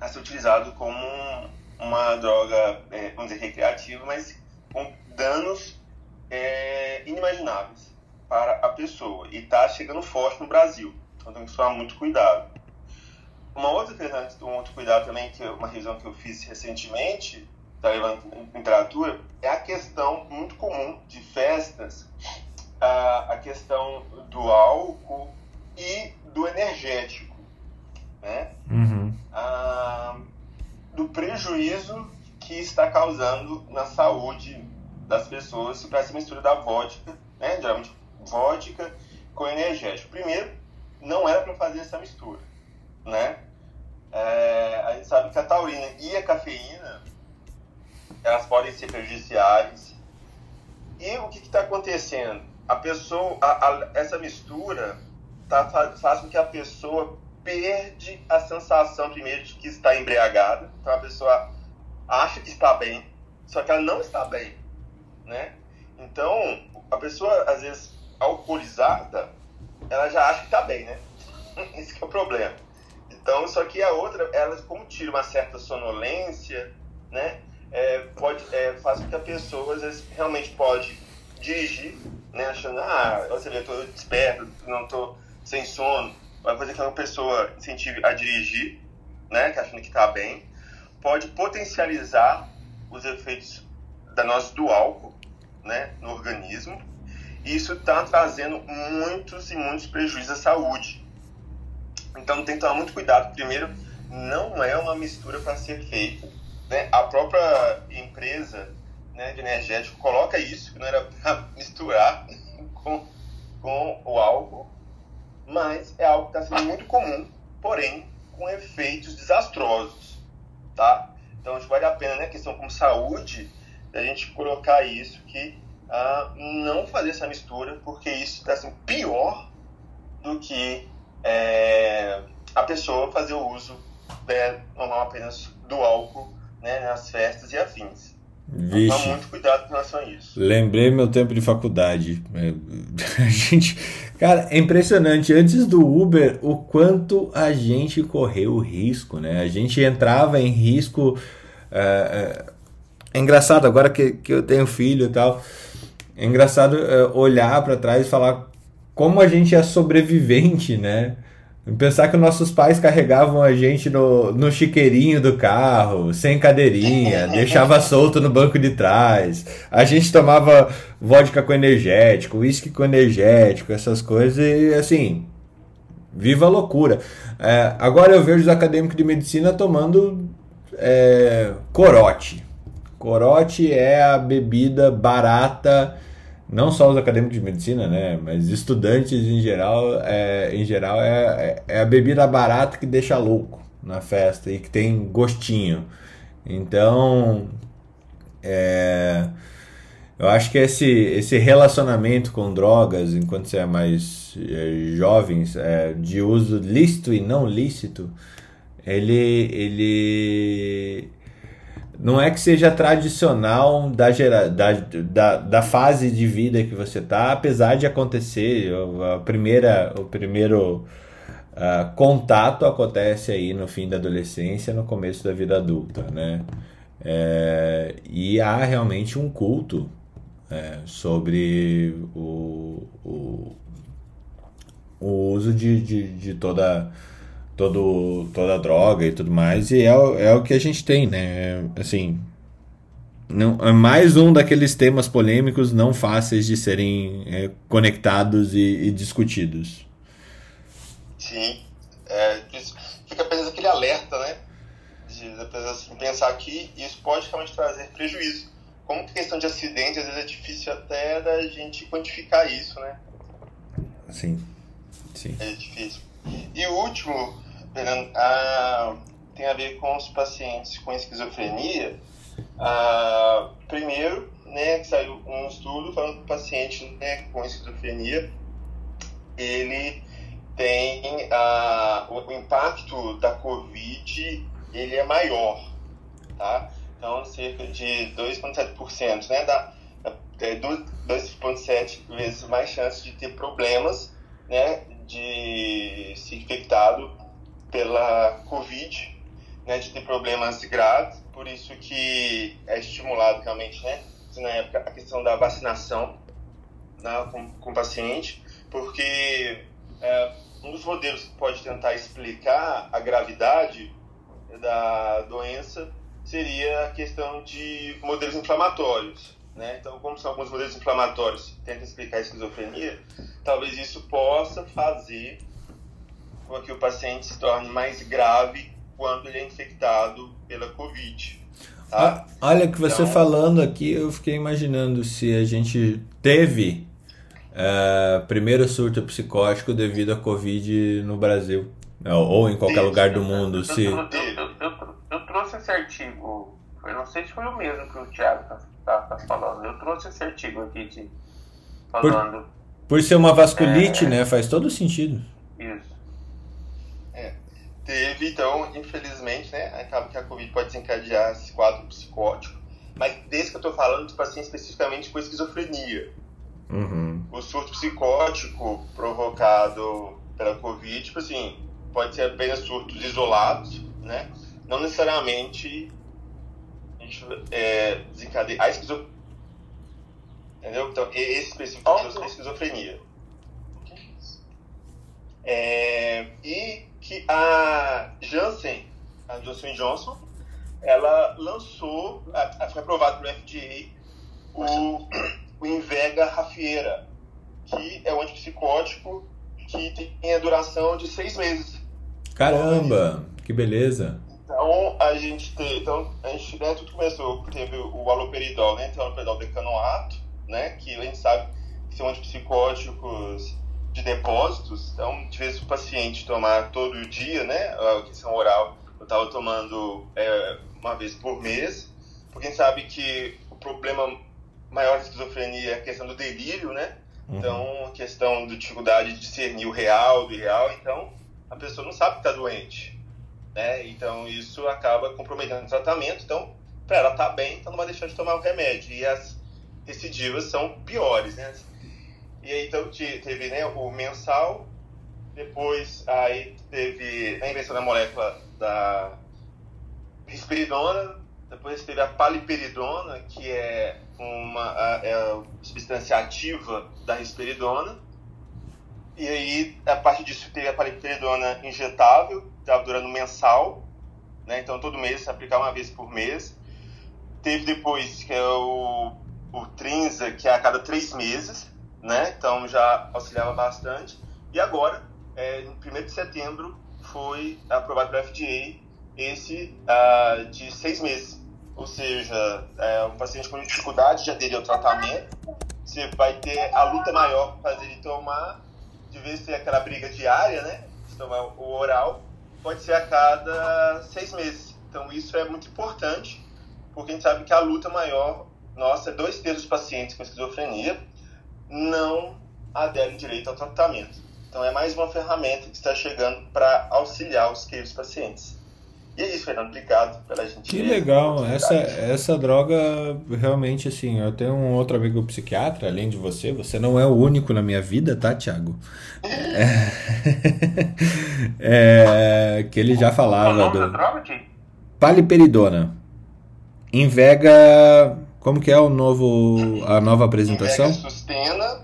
a ser utilizado como uma droga, é, vamos dizer, recreativa, mas com danos é, inimagináveis para a pessoa e está chegando forte no Brasil. Então tem que tomar muito cuidado. Uma outra questão, um outro cuidado também, que é uma revisão que eu fiz recentemente, da literatura, é a questão muito comum de festas, a, a questão do álcool e do energético, né? Uhum. Do prejuízo que está causando na saúde das pessoas para essa mistura da vodka, né? Geralmente vodka com energético. Primeiro, não era para fazer essa mistura, né? É, a gente sabe que a taurina e a cafeína elas podem ser prejudiciais. E o que está acontecendo? A pessoa, a, a, essa mistura tá, faz com que a pessoa perde a sensação primeiro de que está embriagada. Então a pessoa acha que está bem, só que ela não está bem, né? Então a pessoa às vezes alcoolizada, ela já acha que está bem, né? (laughs) Esse é o problema. Então, só que a outra, ela como tira uma certa sonolência, né? É, pode, é, faz com que a pessoa às vezes realmente pode dirigir, né? Achando, ah, você vê, eu tô desperto, não tô sem sono. Vai fazer que a pessoa incentive a dirigir, né? Achando que está bem. Pode potencializar os efeitos danosos do álcool, né? No organismo. E isso está trazendo muitos e muitos prejuízos à saúde. Então tem que tomar muito cuidado. Primeiro, não é uma mistura para ser feita. Né? A própria empresa né, de energético coloca isso, que não era para (laughs) misturar com, com o álcool, mas é algo que está sendo muito comum, porém com efeitos desastrosos. Tá? Então acho que vale a pena, né, questão como saúde, a gente colocar isso, que ah, não fazer essa mistura, porque isso está sendo pior do que é, a pessoa fazer o uso né, normal apenas do álcool né, nas festas e afins. Vixe. Então, muito cuidado com relação a isso. Lembrei meu tempo de faculdade. (laughs) A gente. Cara, é impressionante. Antes do Uber, o quanto a gente correu risco, né? A gente entrava em risco. É, é, é engraçado, agora que, que eu tenho filho e tal. É engraçado é, olhar para trás e falar como a gente é sobrevivente, né? Pensar que nossos pais carregavam a gente no, no chiqueirinho do carro, sem cadeirinha, (laughs) deixava solto no banco de trás. A gente tomava vodka com energético, uísque com energético, essas coisas, e assim, viva a loucura. É, agora eu vejo os acadêmicos de medicina tomando é, corote. Corote é a bebida barata não só os acadêmicos de medicina, né, mas estudantes em geral, é, em geral é, é a bebida barata que deixa louco na festa e que tem gostinho. Então, é, eu acho que esse, esse relacionamento com drogas, enquanto você é mais é, jovens, é, de uso lícito e não lícito, ele, ele não é que seja tradicional da, gera, da, da, da fase de vida que você tá, apesar de acontecer, a primeira, o primeiro uh, contato acontece aí no fim da adolescência, no começo da vida adulta, né? É, e há realmente um culto é, sobre o, o, o uso de, de, de toda todo, toda a droga e tudo mais, e é, é o que a gente tem, né? Assim, não, é mais um daqueles temas polêmicos não fáceis de serem é, conectados e, e, discutidos. Sim, é, fica apenas aquele alerta, né? De, de assim, pensar que isso pode realmente trazer prejuízo. Como que questão de acidente, às vezes é difícil até da gente quantificar isso, né? Sim, sim. É difícil. E o último, ah, tem a ver com os pacientes com esquizofrenia. Ah, primeiro, né, saiu um estudo falando que o paciente né, com esquizofrenia ele tem ah, o, impacto da COVID ele é maior, tá? Então cerca de 2,7%, né, dá é, 2,7 vezes mais chance de ter problemas, né, de ser infectado pela Covid, né, de ter problemas graves, por isso que é estimulado realmente, né, na época, a questão da vacinação né, com, com o paciente, porque é, um dos modelos que pode tentar explicar a gravidade da doença seria a questão de modelos inflamatórios. Né? Então, como são alguns modelos inflamatórios que tentam explicar a esquizofrenia, talvez isso possa fazer com que o paciente se torne mais grave quando ele é infectado pela Covid. Tá? Olha que você então, falando aqui, eu fiquei imaginando se a gente teve uh, primeiro surto psicótico devido à Covid no Brasil. Ou em qualquer lugar do mundo. Eu, se... eu, eu, eu, eu trouxe esse artigo, eu não sei se foi o mesmo que o Thiago tá, tá, tá falando. Eu trouxe esse artigo aqui de, falando. Por, por ser uma vasculite, é... né? Faz todo sentido. Isso. Teve, então, infelizmente, né? Acaba que a Covid pode desencadear esse quadro psicótico. Mas desse que eu tô falando, tipo assim, especificamente com esquizofrenia. Uhum. O surto psicótico provocado pela Covid, tipo assim, pode ser apenas surtos isolados, né? Não necessariamente a gente é, desencadeia a esquizofrenia. Entendeu? Então, esse específico é esquizofrenia. É, e que a Janssen, a Johnson Johnson, ela lançou, foi aprovado pelo FDA, o, o Invega Rafieira, que é um antipsicótico que tem a duração de seis meses. Caramba, que beleza. Então a gente teve, então a gente, né, tudo começou, teve o aloperidol, né, então o aloperidol decanoato, né, que a gente sabe que são antipsicóticos de depósitos, então de vez o paciente tomar todo dia, né, a questão oral, eu estava tomando é, uma vez por mês, porque a gente sabe que o problema maior da esquizofrenia é a questão do delírio, né, uhum. então a questão da dificuldade de discernir o real do irreal, então a pessoa não sabe que está doente. Né? Então isso acaba comprometendo o tratamento. Então, para ela estar tá bem, então não vai deixar de tomar o remédio. E as recidivas são piores. Né? E aí então teve né, o mensal, depois aí teve a invenção da molécula da risperidona, depois teve a paliperidona, que é uma é substância ativa da risperidona e aí, a partir disso, teve a paliperidona injetável, estava durando mensal, né? Então, todo mês, aplicar uma vez por mês. Teve depois, que é o, o Trinza, que é a cada três meses, né? Então, já auxiliava bastante. E agora, é, em 1 de setembro, foi aprovado pelo FDA esse uh, de seis meses. Ou seja, é, um paciente com dificuldade de aderir ao tratamento, você vai ter a luta maior para fazer ele tomar de vez ter aquela briga diária, né? De tomar o oral, pode ser a cada seis meses. Então isso é muito importante, porque a gente sabe que a luta maior nossa é dois terços dos pacientes com esquizofrenia não aderem direito ao tratamento. Então é mais uma ferramenta que está chegando para auxiliar os queridos pacientes. E é isso, Fernando. Obrigado pela gente. Que legal. Essa, essa droga, realmente, assim, eu tenho um outro amigo psiquiatra, além de você. Você não é o único na minha vida, tá, Thiago? É, (laughs) é, que ele já falava do... Paliperidona. Invega... Como que é o novo, a nova apresentação? Invega Sustena,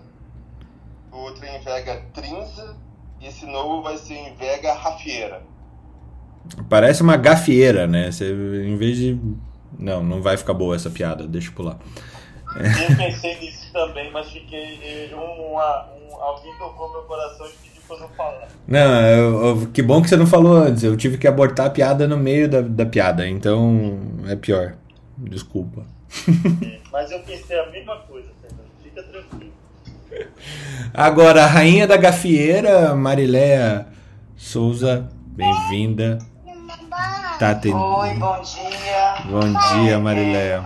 o outro é Invega Trinza, e esse novo vai ser Invega Rafieira. Parece uma gafieira, né? Você, em vez de. Não, não vai ficar boa essa piada, deixa eu pular. Eu pensei nisso também, mas fiquei. Uma, um, alguém tocou meu coração e pediu pra eu não falar. Não, eu, eu, que bom que você não falou antes. Eu tive que abortar a piada no meio da, da piada, então é pior. Desculpa. É, (laughs) mas eu pensei a mesma coisa, Fernando. Fica tranquilo. Agora, a rainha da gafieira, Mariléia Souza, bem-vinda. Tati. Oi, bom dia. Bom dia, Mariléia.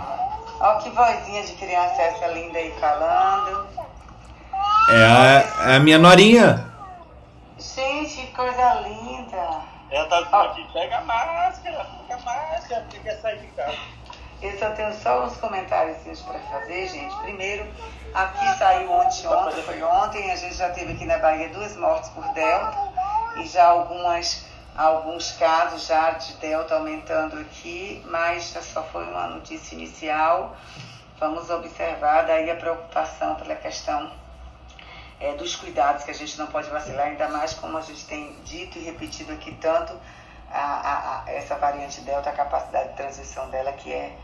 Olha que vozinha de criança essa linda aí falando. É a, é a minha norinha. Gente, que coisa linda. Ela tá aqui, pega a máscara, pega a máscara, porque quer sair de casa. Eu só tenho só uns comentários para fazer, gente. Primeiro, aqui saiu ontem, ontem, foi ontem, a gente já teve aqui na Bahia duas mortes por Delta e já algumas alguns casos já de Delta aumentando aqui, mas só foi uma notícia inicial. Vamos observar daí a preocupação pela questão é, dos cuidados, que a gente não pode vacilar, ainda mais como a gente tem dito e repetido aqui tanto, a, a, a essa variante Delta, a capacidade de transmissão dela que é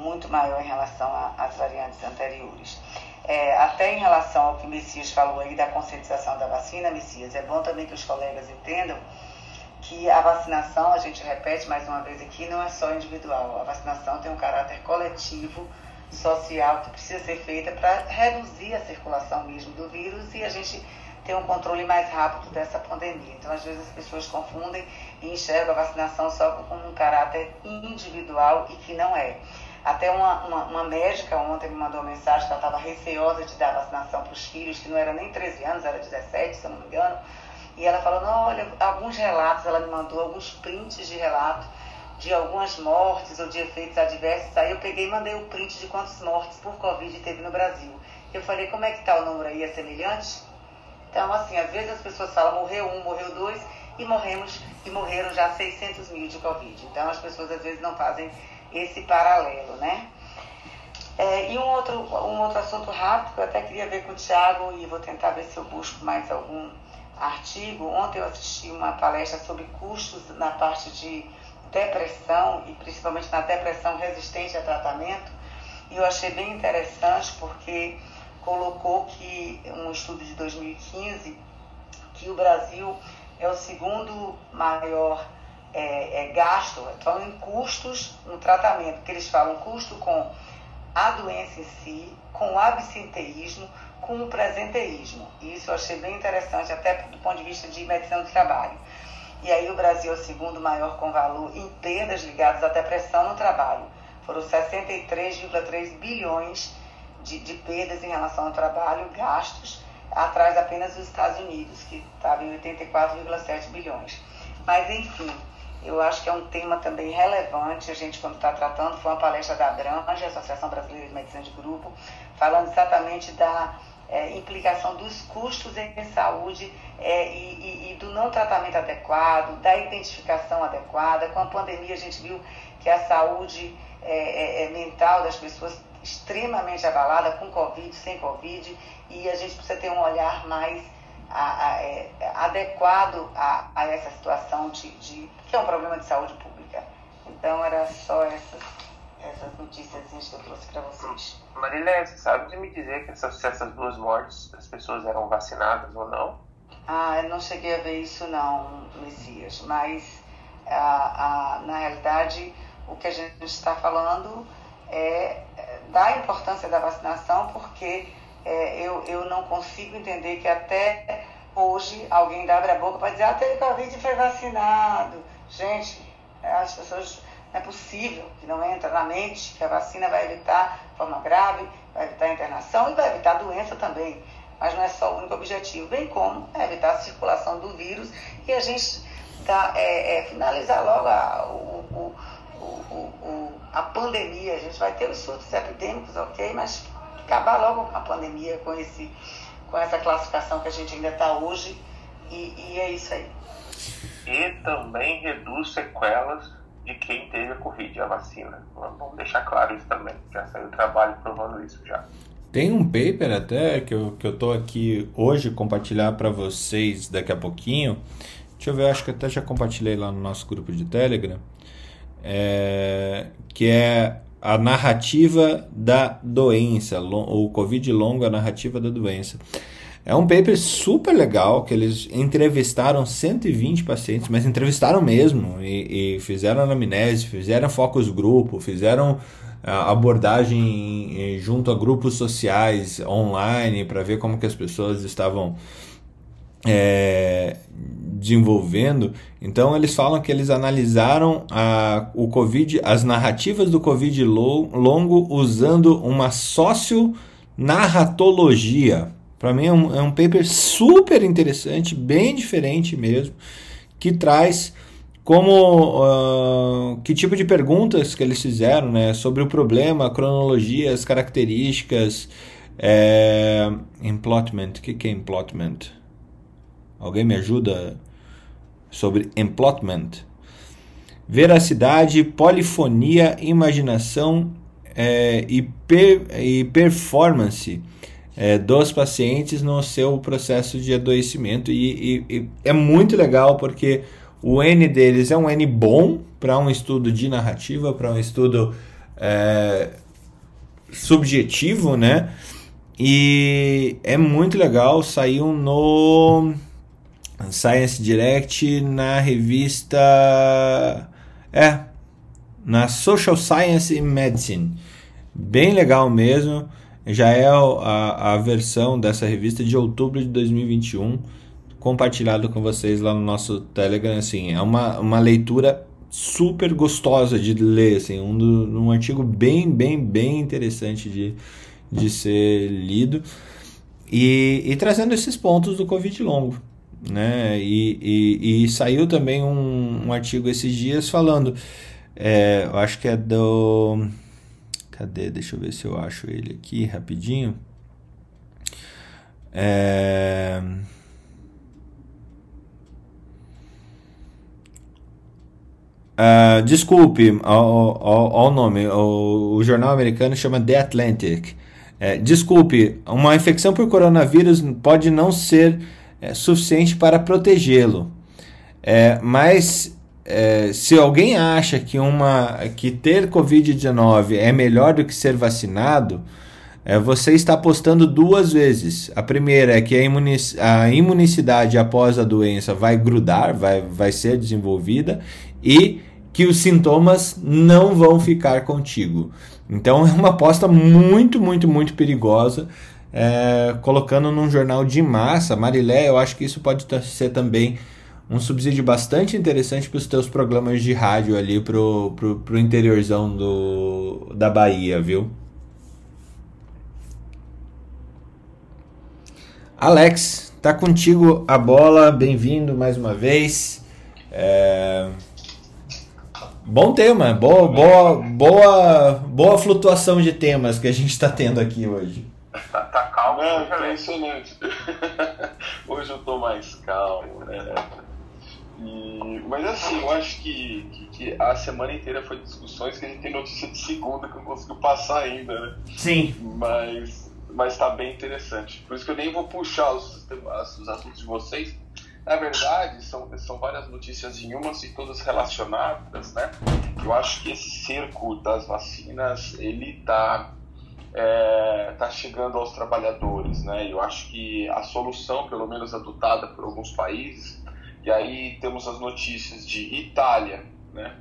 muito maior em relação às variantes anteriores. É, até em relação ao que Messias falou aí da conscientização da vacina, Messias, é bom também que os colegas entendam que a vacinação, a gente repete mais uma vez aqui, não é só individual. A vacinação tem um caráter coletivo social que precisa ser feita para reduzir a circulação mesmo do vírus e a gente ter um controle mais rápido dessa pandemia. Então, às vezes, as pessoas confundem e enxergam a vacinação só com um caráter individual e que não é. Até uma, uma, uma médica ontem me mandou uma mensagem que ela estava receosa de dar vacinação para os filhos, que não era nem 13 anos, era 17, se eu não me engano. E ela falou, não, olha, alguns relatos, ela me mandou alguns prints de relato de algumas mortes ou de efeitos adversos. Aí eu peguei e mandei o print de quantas mortes por Covid teve no Brasil. Eu falei, como é que está o número aí? É semelhante? Então, assim, às vezes as pessoas falam, morreu um, morreu dois, e morremos, e morreram já 600 mil de Covid. Então, as pessoas às vezes não fazem esse paralelo, né? É, e um outro, um outro assunto rápido que eu até queria ver com o Tiago, e vou tentar ver se eu busco mais algum artigo. Ontem eu assisti uma palestra sobre custos na parte de depressão, e principalmente na depressão resistente a tratamento, e eu achei bem interessante porque colocou que um estudo de 2015 que o Brasil é o segundo maior é, é, gasto, então em custos no tratamento, que eles falam custo com a doença em si, com o absenteísmo, com o presenteísmo. E isso eu achei bem interessante, até do ponto de vista de medicina do trabalho. E aí o Brasil é o segundo maior com valor em perdas ligadas à depressão no trabalho. Foram 63,3 bilhões de, de perdas em relação ao trabalho, gastos, atrás apenas dos Estados Unidos, que estava em 84,7 bilhões. Mas, enfim, eu acho que é um tema também relevante. A gente, quando está tratando, foi uma palestra da Abrange, Associação Brasileira de Medicina de Grupo, falando exatamente da é, implicação dos custos em saúde é, e, e, e, do não tratamento adequado, da identificação adequada. Com a pandemia, a gente viu que a saúde é, é, é mental das pessoas extremamente abalada, com Covid, sem Covid, e a gente precisa ter um olhar mais a, a, é, adequado a, a, essa situação de, de, que é um problema de saúde pública. Então, era só essas, essas notícias que eu trouxe para vocês. Marília, você sabe de me dizer que essas, essas duas mortes, as pessoas eram vacinadas ou não? Ah, eu não cheguei a ver isso não, Messias, mas ah, ah, na realidade o que a gente está falando é da importância da vacinação, porque é, eu, eu não consigo entender que até hoje alguém abre a boca para dizer, ah, teve Covid e foi vacinado. Gente, as pessoas, não é possível que não entra na mente que a vacina vai evitar forma grave, vai evitar internação e vai evitar doença também. Mas não é só o único objetivo, bem como evitar a circulação do vírus e a gente dá, é, é, finalizar logo a, o, o, o, a pandemia. A gente vai ter os surtos epidêmicos, ok, mas acabar logo com a pandemia, com, esse, com essa classificação que a gente ainda está hoje, e, e é isso aí. E também reduz sequelas de quem teve a Covid, a vacina. Vamos deixar claro isso também. Já saiu o trabalho provando isso já. Tem um paper até que eu, que eu tô aqui hoje compartilhar para vocês daqui a pouquinho. Deixa eu ver, acho que até já compartilhei lá no nosso grupo de Telegram. É, que é a narrativa da doença, o Covid longo, a narrativa da doença. É um paper super legal que eles entrevistaram 120 pacientes, mas entrevistaram mesmo e, e fizeram anamnese, fizeram focus grupo, fizeram abordagem junto a grupos sociais online para ver como que as pessoas estavam é, desenvolvendo. Então eles falam que eles analisaram a, o COVID, as narrativas do Covid longo usando uma socio-narratologia. Para mim é um, é um paper super interessante, bem diferente mesmo, que traz como uh, que tipo de perguntas que eles fizeram né, sobre o problema, a cronologia, as características, é, emplotment, o que, que é emplotment? Alguém me ajuda sobre emplotment? Veracidade, polifonia, imaginação é, e, per, e performance é, dos pacientes no seu processo de adoecimento. E, e, e é muito legal porque o N deles é um N bom para um estudo de narrativa, para um estudo é, subjetivo, né? E é muito legal, saiu no Science Direct na revista. É, na Social Science and Medicine. bem legal mesmo. Já é a, a versão dessa revista de outubro de 2021, compartilhado com vocês lá no nosso Telegram. Assim, é uma, uma leitura super gostosa de ler, assim, um, do, um artigo bem, bem, bem interessante de, de ser lido e, e trazendo esses pontos do Covid longo. Né? E, e, e saiu também um, um, artigo esses dias falando, é, eu acho que é do. Cadê? Deixa eu ver se eu acho ele aqui rapidinho. É. Uh, desculpe ao, o nome, o, o, jornal americano chama The Atlantic. É, desculpe, uma infecção por coronavírus pode não ser é, suficiente para protegê-lo. É, mas é, se alguém acha que, uma, que ter Covid-19 é melhor do que ser vacinado, é, você está apostando duas vezes. A primeira é que a, imunic a imunicidade após a doença vai grudar, vai, vai ser desenvolvida, e que os sintomas não vão ficar contigo. Então é uma aposta muito, muito, muito perigosa. É, colocando num jornal de massa, Marilé, eu acho que isso pode ser também um subsídio bastante interessante para os teus programas de rádio ali pro, pro, pro interiorzão do, da Bahia, viu? Alex, tá contigo a bola, bem-vindo mais uma vez. É... Bom tema, boa, boa, boa, boa flutuação de temas que a gente está tendo aqui hoje. Tá, tá calmo, é impressionante. (laughs) Hoje eu tô mais calmo, né? E, mas assim, eu acho que, que, que, a semana inteira foi discussões que a gente tem notícia de segunda que não conseguiu passar ainda, né? Sim. Mas, mas tá bem interessante. Por isso que eu nem vou puxar os, os assuntos de vocês na verdade, são, são várias notícias em uma e todas relacionadas, né? Eu acho que esse cerco das vacinas, ele está é, tá chegando aos trabalhadores, né? Eu acho que a solução, pelo menos adotada por alguns países, e aí temos as notícias de Itália, né?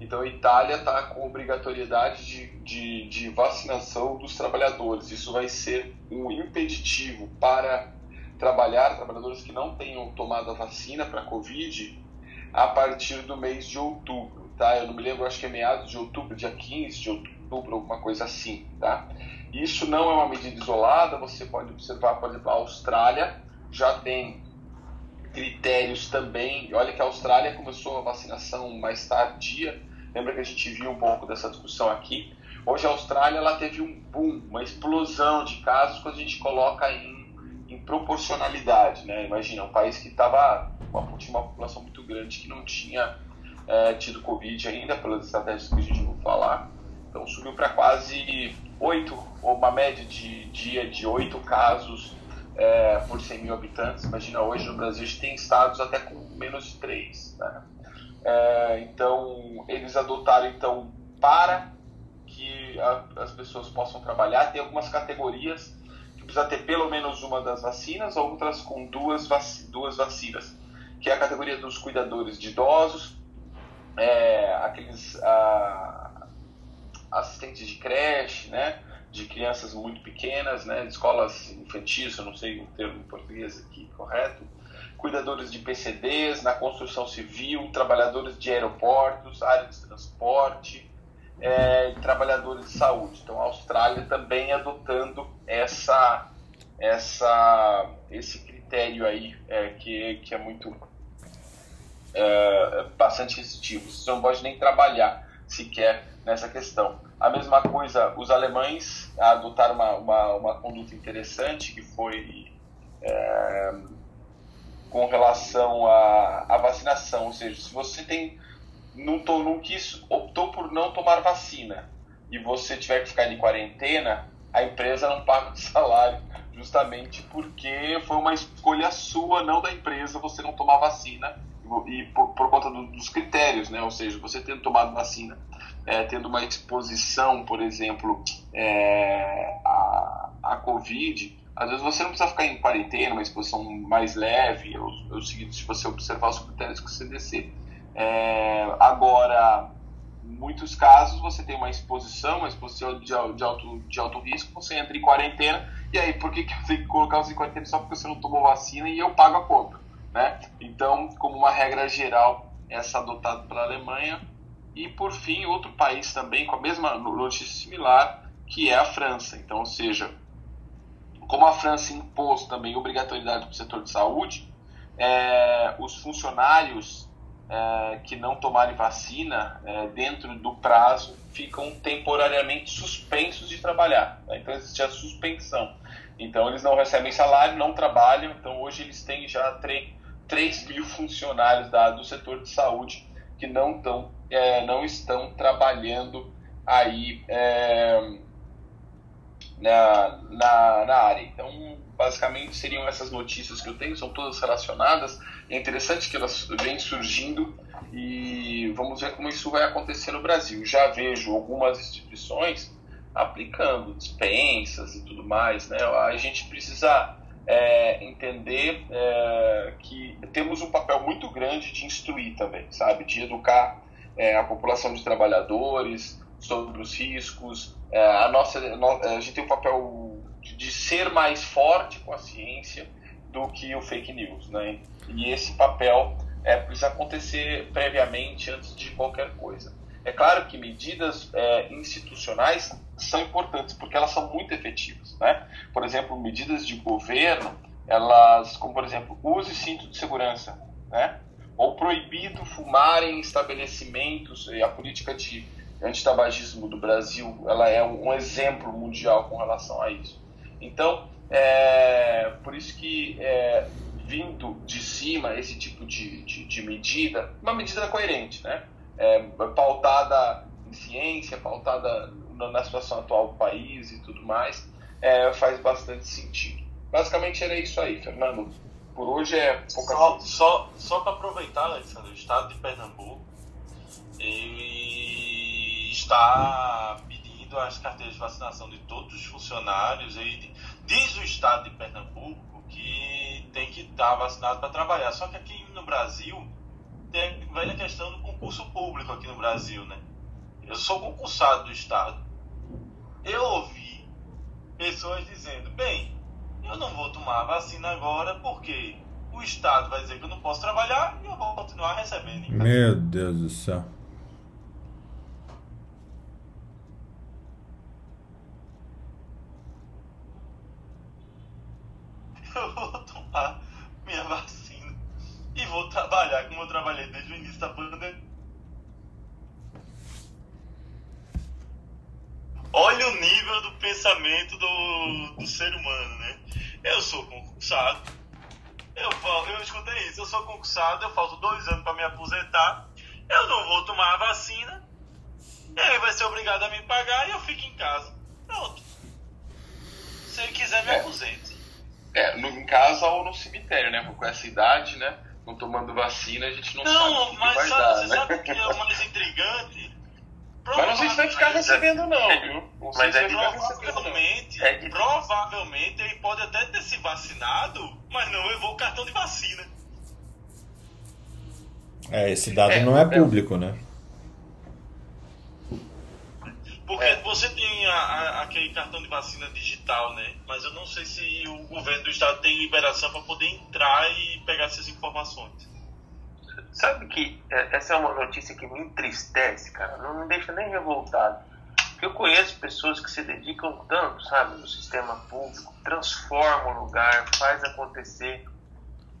Então, a Itália está com obrigatoriedade de, de, de, vacinação dos trabalhadores. Isso vai ser um impeditivo para trabalhar, trabalhadores que não tenham tomado a vacina para a Covid, a partir do mês de outubro, tá? Eu não me lembro, acho que é meados de outubro, dia 15 de outubro, alguma coisa assim, tá? Isso não é uma medida isolada, você pode observar, por exemplo, a Austrália já tem critérios também. Olha que a Austrália começou a vacinação mais tardia. Lembra que a gente viu um pouco dessa discussão aqui? Hoje a Austrália ela teve um boom, uma explosão de casos quando a gente coloca em em proporcionalidade, né? Imagina, um país que estava tinha uma população muito grande que não tinha é, tido Covid ainda, pelas estratégias que a gente vai falar. Então subiu para quase oito, ou uma média de dia de oito casos é, por 100 mil habitantes. Imagina, hoje no Brasil a gente tem estados até com menos de três. Né? É, então, eles adotaram, então, para que a, as pessoas possam trabalhar, tem algumas categorias precisa ter pelo menos uma das vacinas, outras com duas, vac duas vacinas, que é a categoria dos cuidadores de idosos, é, aqueles a, assistentes de creche, né, de crianças muito pequenas, né, de escolas infantis, eu não sei o termo em português aqui correto, cuidadores de PCDs, na construção civil, trabalhadores de aeroportos, área de transporte, é, trabalhadores de saúde. Então, a Austrália também adotando essa, essa, esse critério aí é, que, que é muito é, bastante restritivo. Você não pode nem trabalhar sequer nessa questão. A mesma coisa, os alemães adotaram uma, uma, uma conduta interessante que foi é, com relação à, à vacinação, ou seja, se você tem não, to, não quis, optou por não tomar vacina e você tiver que ficar de quarentena, a empresa não paga o (laughs) salário, justamente porque foi uma escolha sua, não da empresa, você não tomar vacina e por, por conta do, dos critérios, né? Ou seja, você tendo tomado vacina, é, tendo uma exposição, por exemplo, é, a, a Covid, às vezes você não precisa ficar em quarentena, uma exposição mais leve, ou seguinte, se você observar os critérios que o CDC é, agora, muitos casos você tem uma exposição, uma exposição de, de, alto, de alto risco, você entra em quarentena, e aí por que, que eu tenho que colocar você em quarentena só porque você não tomou vacina e eu pago a conta? Né? Então, como uma regra geral, essa adotada pela Alemanha. E por fim, outro país também com a mesma notícia similar, que é a França. Então, ou seja, como a França impôs também obrigatoriedade para o setor de saúde, é, os funcionários é, que não tomarem vacina é, dentro do prazo ficam temporariamente suspensos de trabalhar. Então existe a suspensão. Então eles não recebem salário, não trabalham. Então hoje eles têm já 3, 3 mil funcionários da, do setor de saúde que não, tão, é, não estão trabalhando aí é, na, na, na área. Então basicamente seriam essas notícias que eu tenho, são todas relacionadas. É interessante que elas vêm surgindo e vamos ver como isso vai acontecer no Brasil. Já vejo algumas instituições aplicando dispensas e tudo mais. Né? A gente precisa é, entender é, que temos um papel muito grande de instruir também, sabe? De educar é, a população de trabalhadores sobre os riscos. É, a, nossa, a gente tem um papel de ser mais forte com a ciência do que o fake news, né? E esse papel é, precisa acontecer previamente antes de qualquer coisa. É claro que medidas é, institucionais são importantes porque elas são muito efetivas, né? Por exemplo, medidas de governo, elas, como por exemplo, use cinto de segurança, né? Ou proibido fumar em estabelecimentos. A política de antitabagismo do Brasil, ela é um exemplo mundial com relação a isso. Então, é, por isso que é, vindo de cima esse tipo de, de, de, medida, uma medida coerente, né? É, pautada em ciência, pautada na situação atual do país e tudo mais, é, faz bastante sentido. Basicamente era isso aí, Fernando. Por hoje é pouca Só, só, só para aproveitar, Alexandre, o estado de Pernambuco ele está pedindo as carteiras de vacinação de todos os funcionários e diz o estado de Pernambuco que tem que estar vacinado para trabalhar. Só que aqui no Brasil tem a velha questão do concurso público aqui no Brasil, né? Eu sou concursado do estado. Eu ouvi pessoas dizendo, bem, eu não vou tomar a vacina agora porque o estado vai dizer que eu não posso trabalhar e eu vou continuar recebendo. Meu Deus do céu. (laughs) eu vou tomar minha vacina e vou trabalhar como eu trabalhei desde o início da pandemia. Olha o nível do pensamento do, do ser humano, né? Eu sou concursado. Eu, eu escutei isso, eu sou concursado, eu falto dois anos para me aposentar. Eu não vou tomar a vacina. Ele vai ser obrigado a me pagar e eu fico em casa. Pronto. Se ele quiser, me é. aposente. É, no, em casa ou no cemitério, né? Com essa idade, né? Não tomando vacina, a gente não, não sabe o que mas sabe, dar, você né? sabe o que é o mais (laughs) intrigante? Mas não sei se vai ficar recebendo não, viu? Não sei mas se é provavelmente, é provavelmente ele pode até ter se vacinado, mas não levou o cartão de vacina. É, esse dado é, não é, é público, né? Porque é. você tem a, a, aquele cartão de vacina digital, né? Mas eu não sei se o governo do estado tem liberação para poder entrar e pegar essas informações. Sabe que é, essa é uma notícia que me entristece, cara. Não me deixa nem revoltado. Porque eu conheço pessoas que se dedicam tanto, sabe, no sistema público, transformam o lugar, faz acontecer.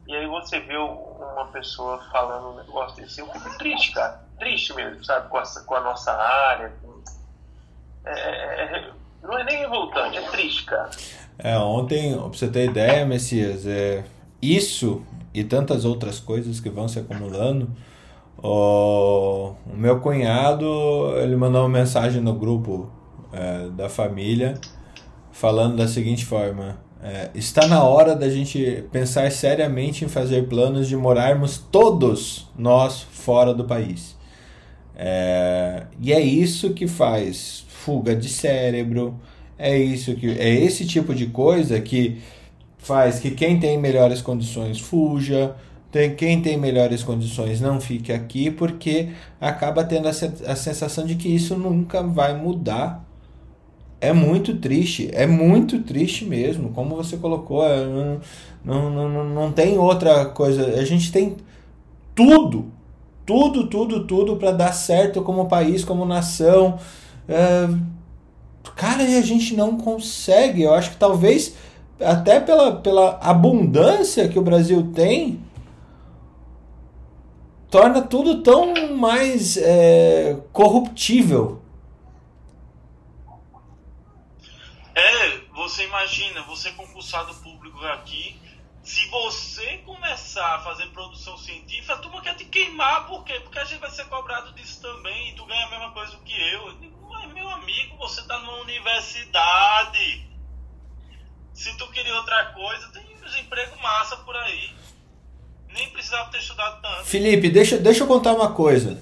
E aí você vê uma pessoa falando um negócio desse, eu fico triste, cara. Triste mesmo, sabe, com, essa, com a nossa área, é, é, é, não é nem revoltante, é triste, cara. É, ontem, pra você ter ideia, Messias, é, isso e tantas outras coisas que vão se acumulando. O, meu cunhado, ele mandou uma mensagem no grupo é, da família falando da seguinte forma: é, está na hora da gente pensar seriamente em fazer planos de morarmos todos nós fora do país. É, e é isso que faz fuga de cérebro. É isso que é esse tipo de coisa que faz que quem tem melhores condições fuja, tem, quem tem melhores condições não fique aqui, porque acaba tendo a, a sensação de que isso nunca vai mudar. É muito triste, é muito triste mesmo, como você colocou, é, não, não, não, não tem outra coisa. A gente tem tudo, tudo, tudo, tudo para dar certo como país, como nação. É, cara, e a gente não consegue. Eu acho que talvez até pela, pela abundância que o Brasil tem, torna tudo tão mais é, corruptível. É, você imagina, você concursado público aqui, se você começar a fazer produção científica, a turma quer te queimar, por quê? Porque a gente vai ser cobrado disso também, e tu ganha a mesma coisa que eu. eu digo, mas meu amigo, você está numa universidade. Se tu queria outra coisa, tem uns empregos massa por aí. Nem precisava ter estudado tanto. Felipe, deixa, deixa eu contar uma coisa.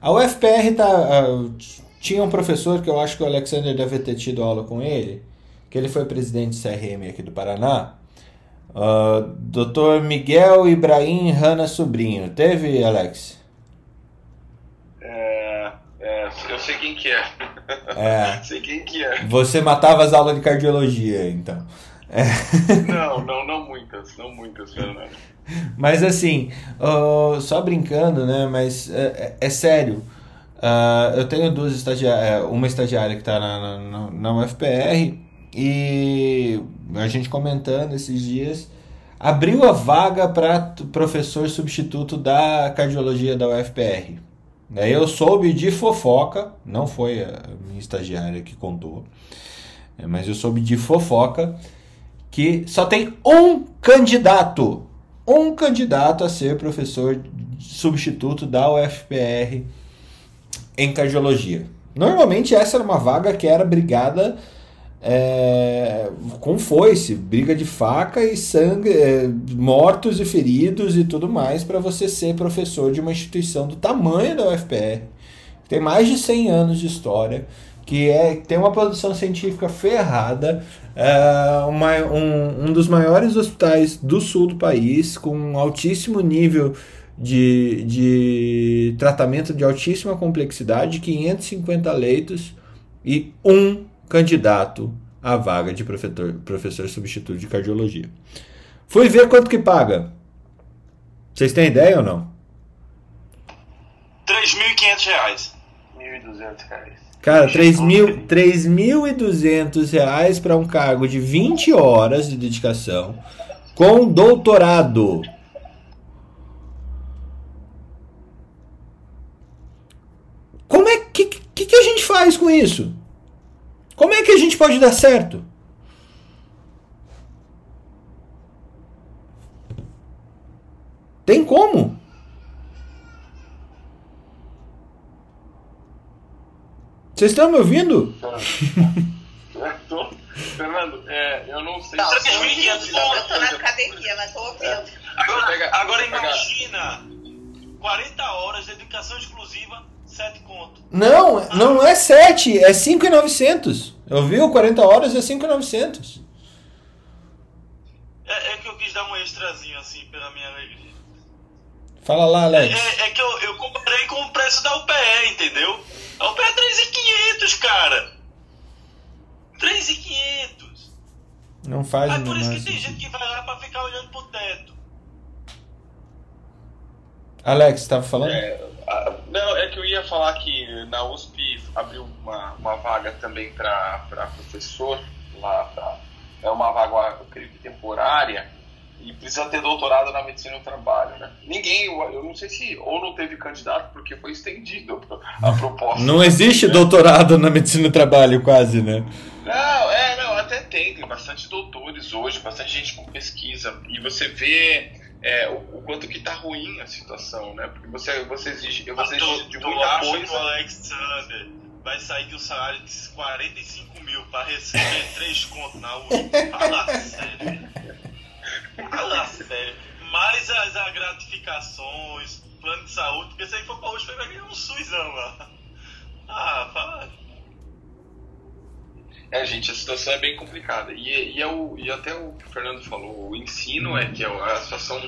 A UFPR tá. Uh, tinha um professor que eu acho que o Alexander deve ter tido aula com ele, que ele foi presidente do CRM aqui do Paraná. Uh, Dr. Miguel Ibrahim Rana Sobrinho. Teve, Alex? É, é, eu sei quem que é. É. (laughs) sei quem que é. Você matava as aulas de cardiologia, então. É. Não, não, não muitas, não muitas, Fernando. Mas assim, só brincando, né? Mas é, é sério. Uh, eu tenho duas estagiárias, uma estagiária que está na, na, na UFPR e a gente comentando esses dias, abriu a vaga para professor substituto da cardiologia da UFPR. Daí eu soube de fofoca, não foi a minha estagiária que contou, é, mas eu soube de fofoca que só tem um candidato, um candidato a ser professor substituto da UFPR em cardiologia. Normalmente essa era uma vaga que era brigada é, com foice, briga de faca e sangue, é, mortos e feridos e tudo mais para você ser professor de uma instituição do tamanho da UFPR, que tem mais de 100 anos de história, que é, tem uma produção científica ferrada, é, uma, um, um dos maiores hospitais do sul do país, com um altíssimo nível de, de tratamento de altíssima complexidade, 550 leitos e um candidato à vaga de professor, professor substituto de cardiologia. Fui ver quanto que paga. Vocês têm ideia ou não? R$ 3.500. R$ 1.200. Cara, 3.200 reais para um cargo de 20 horas de dedicação com doutorado. Como é que, que, que a gente faz com isso? Como é que a gente pode dar certo? Tem como? Vocês estão me ouvindo? (laughs) Fernando, é, eu não sei. Não, se eu, eu, eu tô na academia, mas tô ouvindo. É. Agora, agora imagina 40 horas de dedicação exclusiva 7 conto. Não, não é 7, é 5,900. Eu vi o 40 horas é 5,900. É, é que eu quis dar um extrazinho assim pela minha alegria. Fala lá, Alex. É, é que eu, eu comparei com o preço da UPE, entendeu? A UPE é 3,500, cara. 3,500. Não faz Mas por isso que tem gente que vai lá pra ficar olhando pro teto. Alex, você tava falando? É, a- não, é que eu ia falar que na USP abriu uma, uma vaga também para professor lá. Pra, é uma vaga, eu creio que temporária, e precisa ter doutorado na medicina do trabalho, né? Ninguém, eu, eu não sei se ou não teve candidato porque foi estendido a proposta. Não existe doutorado na medicina do trabalho, quase, né? Não, é, não, até tem, tem bastante doutores hoje, bastante gente com pesquisa, e você vê é, o, o quanto que tá ruim a situação, né? Porque você, você exige, você exige de tu muita acha que o coisa. Alexander vai sair de um salário de 45 mil pra receber (laughs) 3 contos na USP? Fala sério. Fala sério. Mais as, as gratificações, plano de saúde, porque se aí for pra USP vai ganhar um SUSão lá. Ah, fala. É, gente, a situação é bem complicada. E, e, é o, e até o que o Fernando falou, o ensino é que é a situação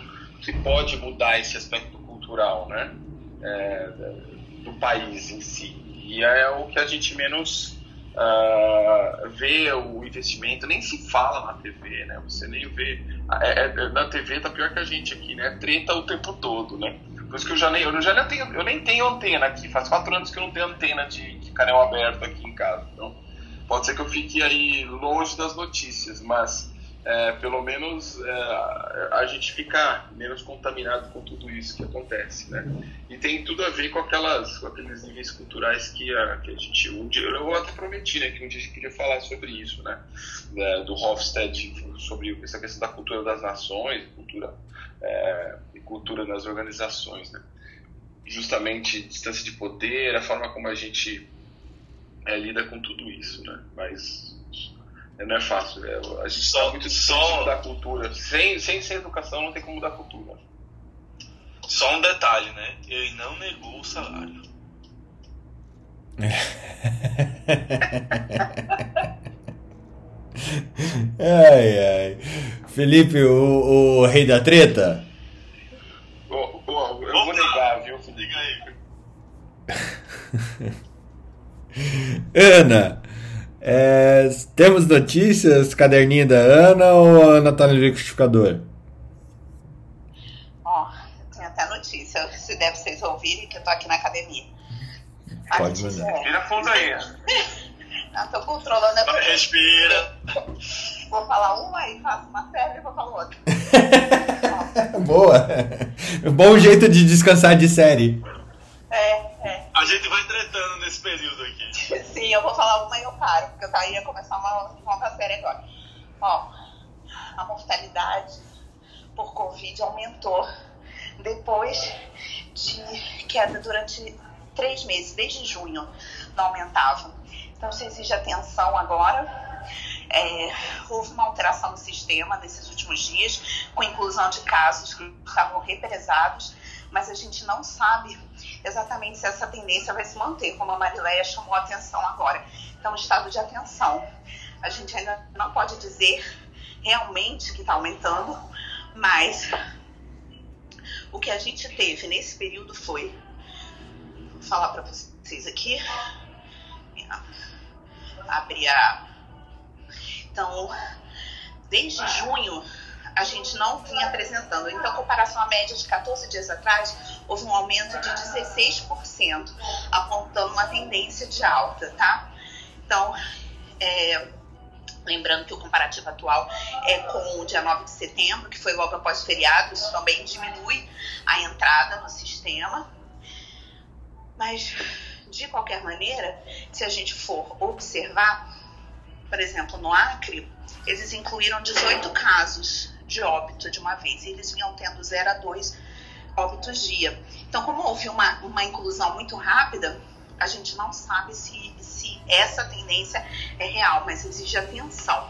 se pode mudar esse aspecto cultural, né? É, do país em si. E é o que a gente menos uh, vê o investimento, nem se fala na TV, né? Você nem vê. É, é, na TV tá pior que a gente aqui, né? Treta o tempo todo, né? Por isso que eu já nem, eu já nem tenho, eu nem tenho antena aqui. Faz quatro anos que eu não tenho antena de, de canal aberto aqui em casa. Então, pode ser que eu fique aí longe das notícias, mas é, pelo menos é, a gente fica menos contaminado com tudo isso que acontece, né? E tem tudo a ver com aquelas, com aqueles níveis culturais que a, que a gente um dia eu até prometi, né, que um dia a gente queria falar sobre isso, né? É, do Hofstede sobre essa questão da cultura das nações, cultura é, e cultura nas organizações, né? Justamente distância de poder, a forma como a gente é, lida com tudo isso, né? Mas não é fácil. É, a gente só, tá muito só da cultura. Sem, sem, sem educação não tem como mudar a cultura. Só um detalhe, né? Ele não negou o salário. (laughs) ai, ai. Felipe, o, o rei da treta? Oh, oh, eu vou negar, viu? Diga aí. (laughs) Ana, é, temos notícias, caderninho da Ana ou a Ana tá no liquidificador? Ó, tem até notícia, se deve vocês ouvirem que eu tô aqui na academia. Pode mandar. Respira fundo aí. (laughs) Não, tô controlando a Respira. (laughs) Vou falar uma aí faço uma série e vou falar outra. (laughs) Boa! Bom jeito de descansar de série. É, é. A gente vai tretando nesse período aqui. (laughs) Sim, eu vou falar uma e eu paro, porque eu tá- ia começar uma nova série agora. Ó, a mortalidade por Covid aumentou depois de queda durante três meses, desde junho não aumentava. Então isso exige atenção agora. É, houve uma alteração no sistema nesses últimos dias, com inclusão de casos que estavam represados, mas a gente não sabe exatamente se essa tendência vai se manter, como a Marileia chamou a atenção agora. Então, estado de atenção. A gente ainda não pode dizer realmente que está aumentando, mas o que a gente teve nesse período foi, vou falar para vocês aqui, abrir a. Então, desde junho a gente não vinha apresentando. Então, comparação à média de 14 dias atrás, houve um aumento de 16%, apontando uma tendência de alta, tá? Então, é, lembrando que o comparativo atual é com o dia 9 de setembro, que foi logo após o feriado, isso também diminui a entrada no sistema. Mas, de qualquer maneira, se a gente for observar, por exemplo, no Acre, eles incluíram 18 casos de óbito de uma vez. E eles vinham tendo 0 a 2 óbitos dia. Então, como houve uma, uma inclusão muito rápida, a gente não sabe se, se essa tendência é real, mas exige atenção.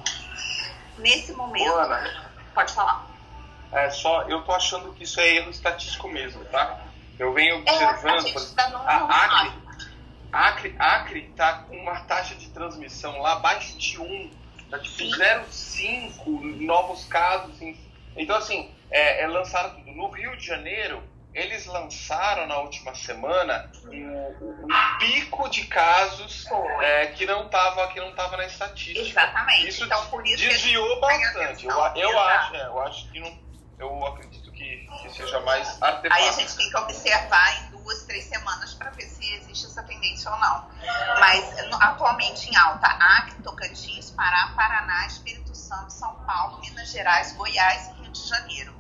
Nesse momento. Ana. Pode falar. É só, eu tô achando que isso é erro estatístico mesmo, tá? Eu venho É, a observando. por exemplo, tá num- a Acre. Acre, Acre tá com uma taxa de transmissão lá abaixo de 1. Tá tipo Sim. 0,5 novos casos. Então, assim, é, é lançaram tudo. No Rio de Janeiro, eles lançaram na última semana um, um pico de casos é, que não estava que não tava na estatística. Exatamente. Isso então, por isso desviou bastante. Eu, atenção. eu acho, é, eu acho que não. Eu acredito que, que seja mais artefato. Aí a gente tem que observar em duas, três semanas para ver se existe essa tendência ou não. Mas no- atualmente em alta, Acre, Tocantins, Pará, Paraná, Espírito Santo, São Paulo, Minas Gerais, Goiás e Rio de Janeiro.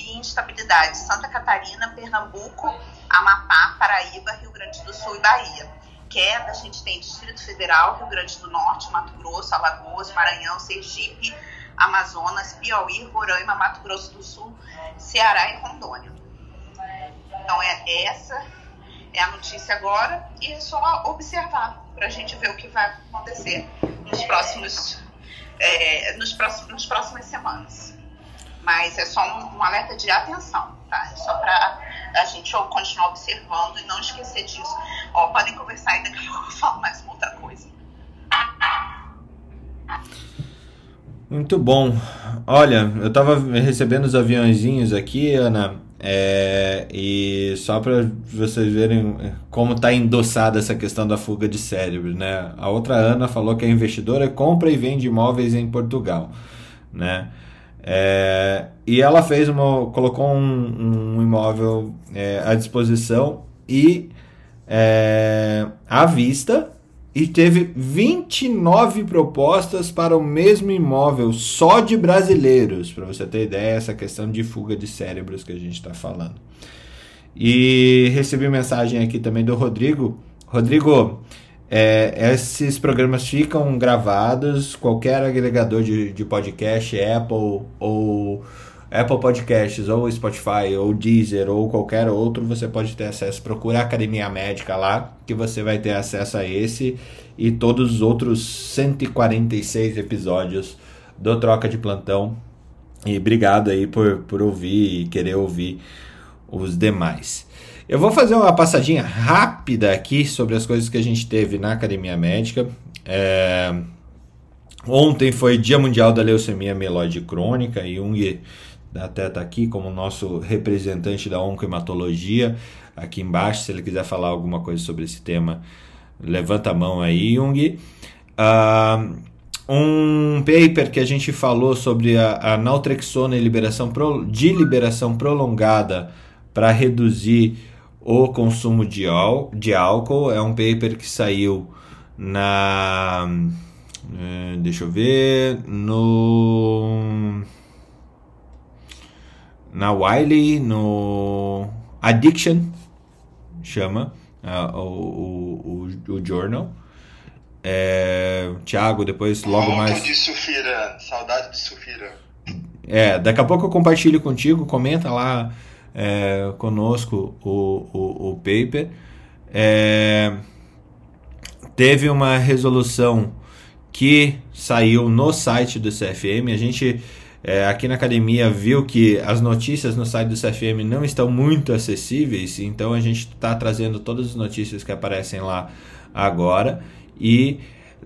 E instabilidade, Santa Catarina, Pernambuco, Amapá, Paraíba, Rio Grande do Sul e Bahia. Queda, a gente tem Distrito Federal, Rio Grande do Norte, Mato Grosso, Alagoas, Maranhão, Sergipe, Amazonas, Piauí, Roraima, Mato Grosso do Sul, Ceará e Rondônia. Então é essa é a notícia agora e é só observar para a gente ver o que vai acontecer nos próximos é, nos próximos nas próximas semanas. Mas é só um, um alerta de atenção, tá? É só para a gente continuar observando e não esquecer disso. Ó, podem conversar e daqui a pouco eu falo mais uma outra coisa. Muito bom. Olha, eu tava recebendo os aviãozinhos aqui, Ana, é, e só para vocês verem como está endossada essa questão da fuga de cérebro, né? A outra Ana falou que a investidora compra e vende imóveis em Portugal, né? É, e ela fez uma, colocou um, um imóvel é, à disposição e é, à vista e teve 29 propostas para o mesmo imóvel só de brasileiros, para você ter ideia essa questão de fuga de cérebros que a gente está falando. E recebi mensagem aqui também do Rodrigo. Rodrigo, é, esses programas ficam gravados, qualquer agregador de, de podcast, Apple ou Apple Podcasts, ou Spotify, ou Deezer, ou qualquer outro, você pode ter acesso. Procura a Academia Médica lá, que você vai ter acesso a esse e todos os outros 146 episódios do Troca de Plantão. E obrigado aí por, por ouvir e querer ouvir os demais. Eu vou fazer uma passadinha rápida aqui sobre as coisas que a gente teve na Academia Médica. É... Ontem foi Dia Mundial da Leucemia Mieloide Crônica e Jung até está aqui como nosso representante da oncohematologia aqui embaixo, se ele quiser falar alguma coisa sobre esse tema, levanta a mão aí, Jung. Uh, um paper que a gente falou sobre a, a naltrexona e liberação pro, de liberação prolongada para reduzir o consumo de, de álcool. É um paper que saiu na. Eh, deixa eu ver. No. Na Wiley, no Addiction, chama uh, o, o, o, o, journal. É, Tiago, depois logo Muito mais. de Sufira, saudade de Sufira. É, daqui a pouco eu compartilho contigo, comenta lá é, conosco o, o, o paper. É, teve uma resolução que saiu no site do CFM. A gente é, aqui na academia viu que as notícias no site do CFM não estão muito acessíveis, então a gente está trazendo todas as notícias que aparecem lá agora e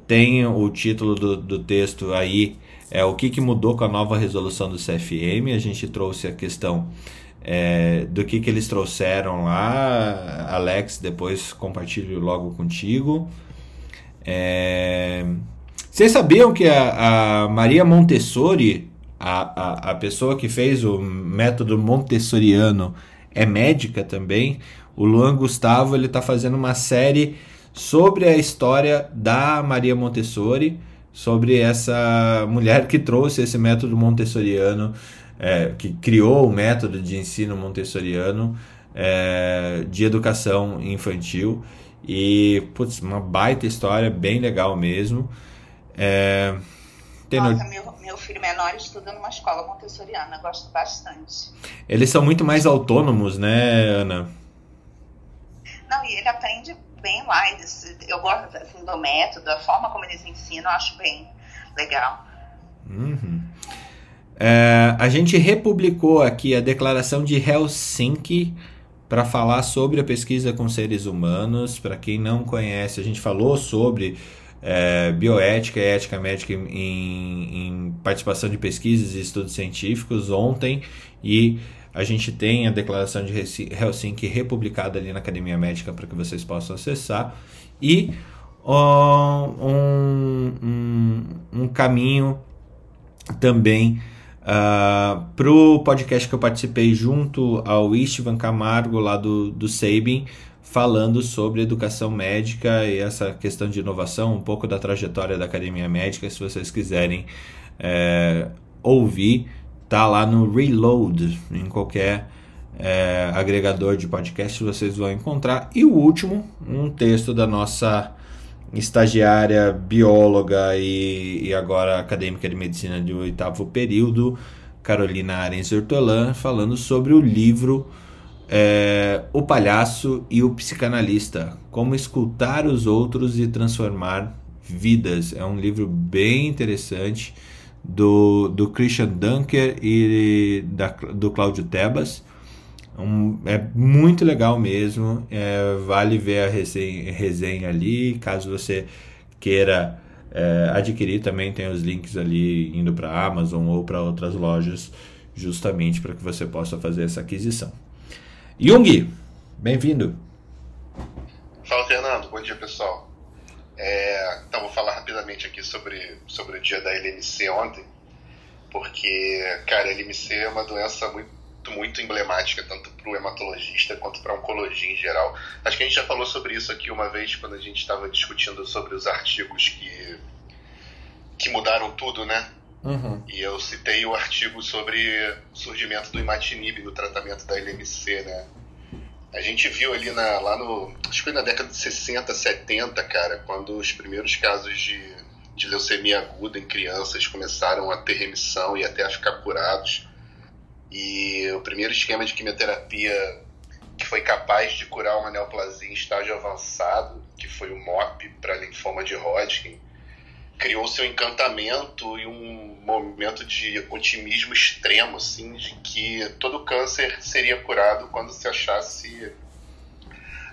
tem o título do, do texto aí é o que, que mudou com a nova resolução do CFM. A gente trouxe a questão é, do que, que eles trouxeram lá. Alex, depois compartilho logo contigo. É... Vocês sabiam que a, a Maria Montessori a, a, a pessoa que fez o método montessoriano é médica também. O Luan Gustavo ele está fazendo uma série sobre a história da Maria Montessori, sobre essa mulher que trouxe esse método montessoriano, é, que criou o método de ensino montessoriano é, de educação infantil. E, putz, uma baita história, bem legal mesmo. É, Nossa, meu, meu filho menor estuda numa escola montessoriana, gosto bastante. Eles são muito mais autônomos, né, Ana? Não, e ele aprende bem lá. Eles, eu gosto assim, do método, a forma como eles ensinam, eu acho bem legal. Uhum. É, a gente republicou aqui a declaração de Helsinki para falar sobre a pesquisa com seres humanos. Para quem não conhece, a gente falou sobre é, bioética e ética médica em, em, participação de pesquisas e estudos científicos ontem e a gente tem a declaração de Helsinki republicada ali na Academia Médica para que vocês possam acessar e um, um, um caminho também uh, ah, para o podcast que eu participei junto ao Istvan Camargo lá do, do Sabin falando sobre educação médica e essa questão de inovação, um pouco da trajetória da academia médica. Se vocês quiserem é, ouvir, tá lá no Reload, em qualquer é, agregador de podcast vocês vão encontrar. E o último, um texto da nossa estagiária bióloga e, e agora acadêmica de medicina de oitavo período, Carolina Arens Hortolã, falando sobre o livro é, O Palhaço e o Psicanalista: Como Escutar os Outros e Transformar Vidas. É um livro bem interessante do, do Christian Dunker e da, do Cláudio Tebas. Um, é muito legal mesmo. É, vale ver a resenha, resenha ali. Caso você queira é, adquirir também tem os links ali indo para a Amazon ou para outras lojas, justamente para que você possa fazer essa aquisição. Jung, bem-vindo. Fala, Fernando. Bom dia, pessoal. É, então, vou falar rapidamente aqui sobre, sobre o dia da LMC ontem, porque, cara, LMC é uma doença muito, muito emblemática, tanto para o hematologista quanto para a oncologia em geral. Acho que a gente já falou sobre isso aqui uma vez, quando a gente estava discutindo sobre os artigos que, que mudaram tudo, né? Uhum. E eu citei o artigo sobre o surgimento do imatinib no tratamento da LMC, né? A gente viu ali na, lá no. Acho que foi na década de 60, 70, cara, quando os primeiros casos de, de leucemia aguda em crianças começaram a ter remissão e até a ficar curados. E o primeiro esquema de quimioterapia que foi capaz de curar uma neoplasia em estágio avançado, que foi o MOP para linfoma de Hodgkin, criou seu encantamento e um momento de otimismo extremo, assim, de que todo câncer seria curado quando se achasse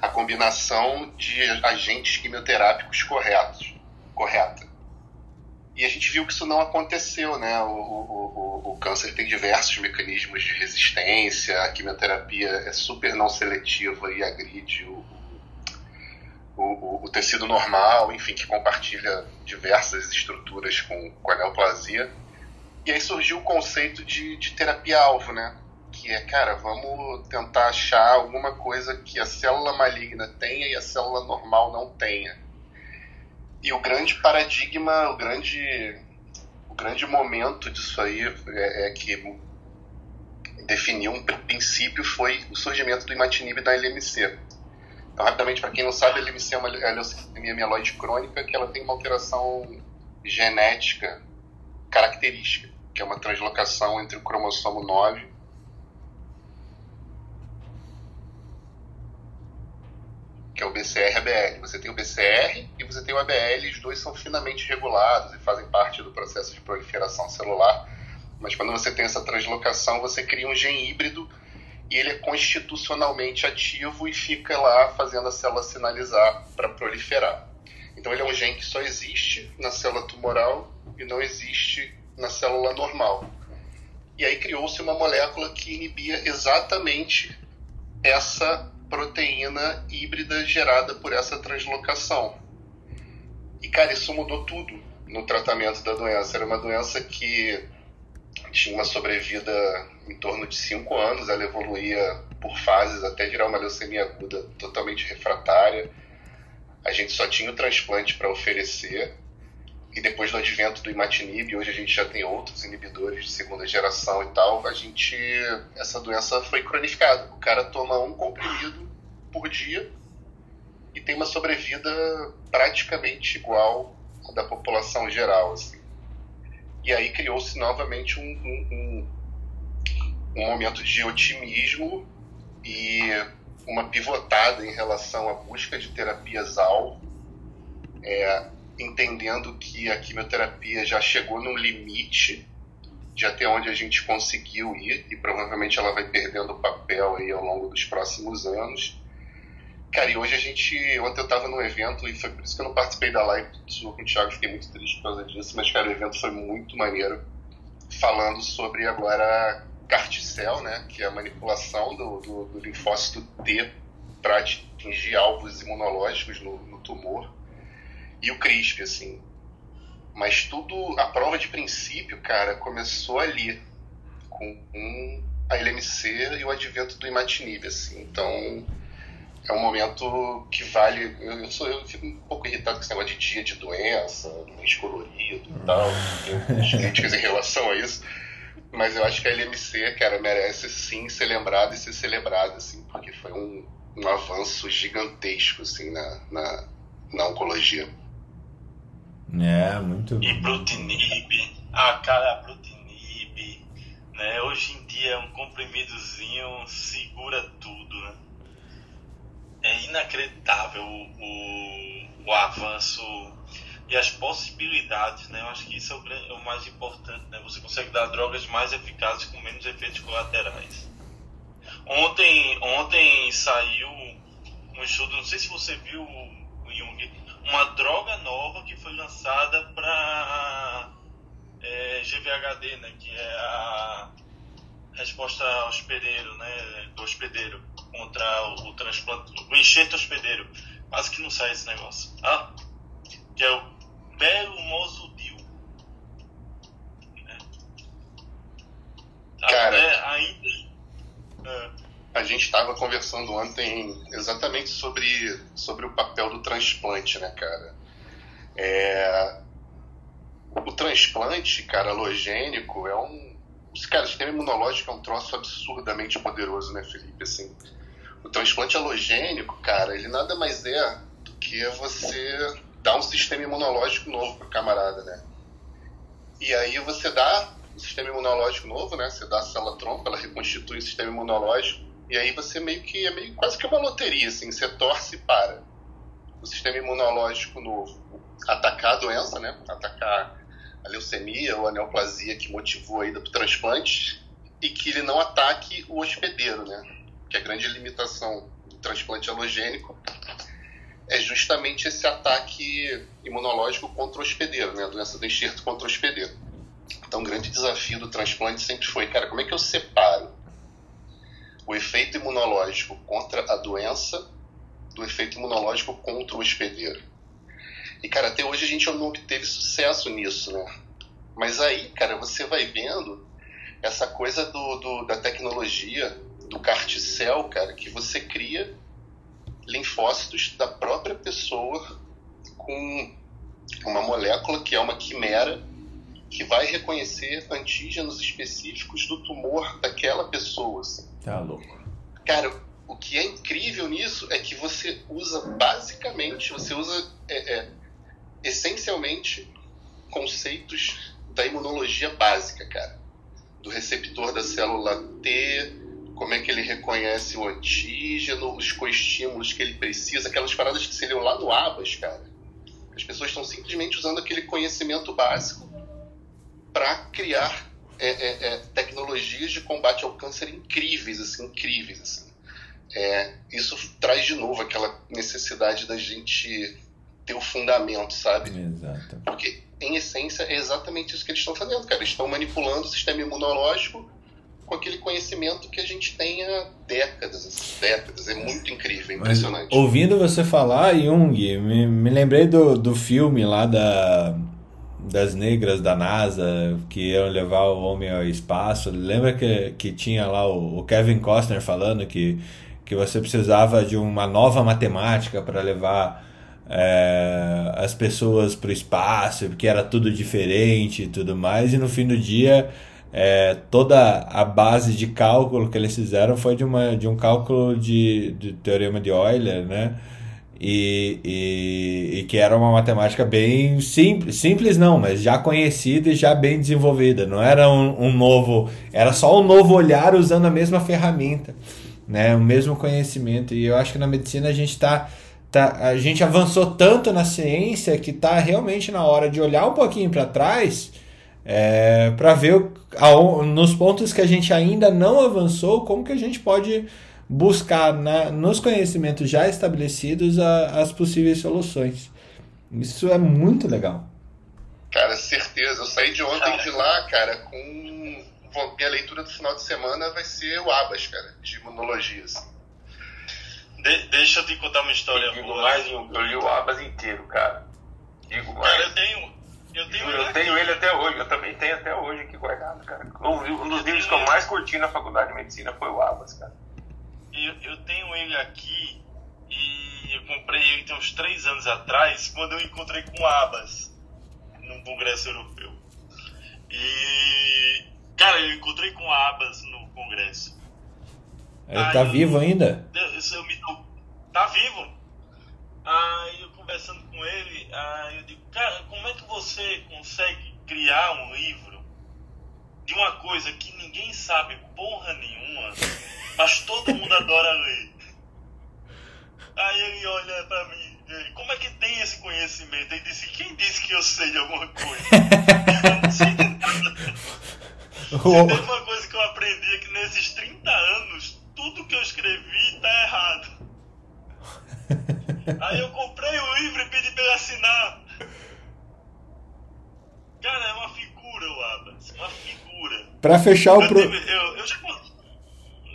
a combinação de agentes quimioterápicos corretos, correta. E a gente viu que isso não aconteceu, né? O, o, o, o câncer tem diversos mecanismos de resistência, a quimioterapia é super não seletiva e agride o, o, tecido normal, enfim, que compartilha diversas estruturas com, com a neoplasia. E aí surgiu o conceito de, de terapia-alvo, né? Que é, cara, vamos tentar achar alguma coisa que a célula maligna tenha e a célula normal não tenha. E o grande paradigma, o grande, o grande momento disso aí é, é que definiu um princípio foi o surgimento do imatinib da LMC então, rapidamente, para quem não sabe, a LMC é uma leucemia mieloide crônica que ela tem uma alteração genética característica, que é uma translocação entre o cromossomo 9 que é o BCR e a BL. Você tem o BCR e você tem o ABL, os dois são finamente regulados e fazem parte do processo de proliferação celular. Mas quando você tem essa translocação, você cria um gene híbrido e ele é constitucionalmente ativo e fica lá fazendo a célula sinalizar para proliferar. Então ele é um gene que só existe na célula tumoral e não existe na célula normal. E aí criou-se uma molécula que inibia exatamente essa proteína híbrida gerada por essa translocação. E cara, isso mudou tudo no tratamento da doença. Era uma doença que tinha uma sobrevida em torno de 5 anos, ela evoluía por fases até virar uma leucemia aguda totalmente refratária. A gente só tinha o transplante para oferecer. E depois do advento do imatinib, hoje a gente já tem outros inibidores de segunda geração e tal, a gente essa doença foi cronificada. O cara toma um comprimido por dia e tem uma sobrevida praticamente igual à da população geral, assim. E aí criou-se novamente um, um, um, um momento de otimismo e uma pivotada em relação à busca de terapias-alvo, é, entendendo que a quimioterapia já chegou no limite de até onde a gente conseguiu ir e provavelmente ela vai perdendo papel aí ao longo dos próximos anos. Cara, e hoje a gente. Ontem eu tava num evento e foi por isso que eu não participei da live sua com o Thiago, fiquei muito triste por causa disso, mas, cara, o evento foi muito maneiro. Falando sobre agora carticel, né? Que é a manipulação do, do, do linfócito T para atingir alvos imunológicos no, no tumor. E o CRISP, assim. Mas tudo, a prova de princípio, cara, começou ali, com um, a LMC e o advento do imatinib, assim. Então é um momento que vale. Eu, sou, eu fico um pouco irritado com esse negócio de dia de doença, mês colorido e tal. (laughs) Críticas em relação a isso. Mas eu acho que a LMC, cara, merece sim ser lembrada e ser celebrada, assim, porque foi um, um avanço gigantesco, assim, na, na, na oncologia. É, muito E Brutinib, a cara Brutinib, né? Hoje em dia um comprimidozinho segura tudo, né? é inacreditável o, o, avanço e as possibilidades, né? Eu acho que isso é o, é o, mais importante, né? Você consegue dar drogas mais eficazes com menos efeitos colaterais. Ontem, ontem saiu um estudo, não sei se você viu, o uma droga nova que foi lançada para é, GVHD, né, que é a resposta hospedeiro, né, do hospedeiro contra o, o transplante, o enxerto hospedeiro. Quase que não sai esse negócio. Ah, que é o Belmosudil. Né? Cara, Até ainda. É, A gente estava conversando ontem exatamente sobre, sobre o papel do transplante, né, cara? É, o transplante, cara, halogênico é um. Cara, o sistema imunológico é um troço absurdamente poderoso, né, Felipe? Assim, o transplante halogênico, cara, ele nada mais é do que você dar um sistema imunológico novo pro camarada, né? E aí você dá um sistema imunológico novo, né? Você dá a célula tronco, ela reconstitui o sistema imunológico, e aí você meio que é meio quase que uma loteria, assim, você torce para o sistema imunológico novo atacar a doença, né? Atacar a leucemia ou a neoplasia que motivou a ida para o transplante e que ele não ataque o hospedeiro, né? Que a grande limitação do transplante halogênico é justamente esse ataque imunológico contra o hospedeiro, né? A doença do enxerto contra o hospedeiro. Então, o grande desafio do transplante sempre foi, cara, como é que eu separo o efeito imunológico contra a doença do efeito imunológico contra o hospedeiro? E, cara, até hoje a gente não obteve sucesso nisso, né? Mas aí, cara, você vai vendo essa coisa do, do da tecnologia, do carticel, cara, que você cria linfócitos da própria pessoa com uma molécula que é uma quimera que vai reconhecer antígenos específicos do tumor daquela pessoa. Assim. Tá louco. Cara, o que é incrível nisso é que você usa basicamente, você usa é, é, essencialmente conceitos da imunologia básica, cara. Do receptor da célula T, como é que ele reconhece o antígeno, os coestímulos que ele precisa, aquelas paradas que se leu lá no Abas, cara. As pessoas estão simplesmente usando aquele conhecimento básico para criar é, é, é, tecnologias de combate ao câncer incríveis, assim, incríveis, assim. É, isso traz de novo aquela necessidade da gente ter o fundamento, sabe? Exato. Porque, em essência, é exatamente isso que eles estão fazendo, cara. Eles estão manipulando o sistema imunológico com aquele conhecimento que a gente tem há décadas, assim, décadas. É muito incrível, é impressionante. Mas, ouvindo você falar, Jung, me, me lembrei do, do filme lá da, das negras da NASA que iam levar o homem ao espaço. Lembra que, que tinha lá o, o Kevin Costner falando que, que você precisava de uma nova matemática para levar é, as pessoas para o espaço, porque era tudo diferente e tudo mais, e no fim do dia é, toda a base de cálculo que eles fizeram foi de, uma, de um cálculo de, de teorema de Euler, né? E, e, e, que era uma matemática bem simples, simples não, mas já conhecida e já bem desenvolvida. Não era um, um novo, era só um novo olhar usando a mesma ferramenta, né? O mesmo conhecimento. E eu acho que na medicina a gente está Tá, a gente avançou tanto na ciência que está realmente na hora de olhar um pouquinho para trás é, para ver ao, nos pontos que a gente ainda não avançou, como que a gente pode buscar na, nos conhecimentos já estabelecidos a, as possíveis soluções. Isso é muito legal. Cara, certeza. Eu saí de ontem de lá, cara, com. Minha leitura do final de semana vai ser o Abas, cara, de imunologia. Assim. De, deixa eu te contar uma história Digo boa. mais, eu li o Abas inteiro, cara. Digo mais. Cara, eu tenho. Eu tenho, eu, eu tenho ele até hoje, eu também tenho até hoje aqui guardado, cara. Um, dos livros que eu mais curti na faculdade de medicina foi o Abas, cara. Eu, eu tenho ele aqui e eu comprei ele tem uns três anos atrás, quando eu encontrei com o Abas num congresso europeu. E. Cara, eu encontrei com o Abas no congresso. Ele aí, tá vivo ainda? Eu, eu me, tá vivo. Aí eu conversando com ele, aí eu digo, cara, como é que você consegue criar um livro de uma coisa que ninguém sabe porra nenhuma, mas todo mundo adora ler? Aí ele olha pra mim, ele, como é que tem esse conhecimento? Ele disse, quem disse que eu sei de alguma coisa? eu não sei de nada. Se tem uma coisa que eu aprendi é que nesses 30 anos, tudo que eu escrevi tá errado. Aí eu comprei o livro e pedi pra ele assinar. Cara, é uma figura o Abbas. Uma figura. Pra fechar o Eu, pro... tive- eu, eu já,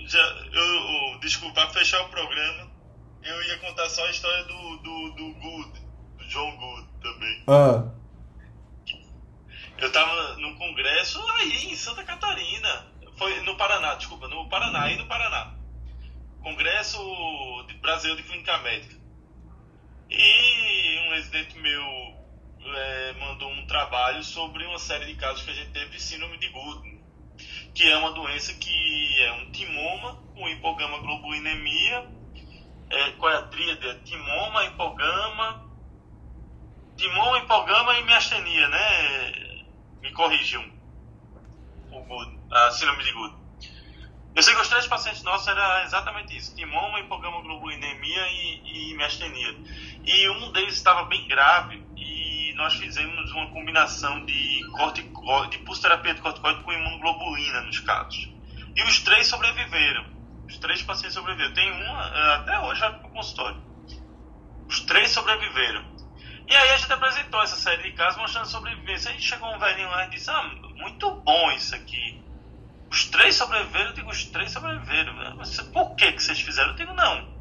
já eu, desculpa, fechar o programa, eu ia contar só a história do, do, do Good, do John Good também. Ah, Eu tava num congresso aí em Santa Catarina. Foi no Paraná, desculpa, no Paraná, aí no Paraná. Congresso de Brasileiro de Clínica Médica. E um residente meu é, mandou um trabalho sobre uma série de casos que a gente teve de síndrome de Good, que é uma doença que é um timoma com hipogama globulinemia. É, qual é a tríade? É timoma, hipogama, timoma, hipogama e miastenia, né? Me corrigiam. O Good, a síndrome de Good. Eu sei que os três pacientes nossos era exatamente isso: timoma, hipogama globulinemia e, e miastenia. E um deles estava bem grave nós fizemos uma combinação de corticoide, de pulsoterapia de corticoide com imunoglobulina nos casos. E os três sobreviveram. Os três pacientes sobreviveram. Tem uma, eh, até hoje vai para o consultório. Os três sobreviveram. E aí a gente apresentou essa série de casos mostrando sobrevivência. Aí chegou um velhinho lá e disse: Ah, muito bom isso aqui. Os três sobreviveram, eu digo, os três sobreviveram. Mas por que, que vocês fizeram? Eu digo, não.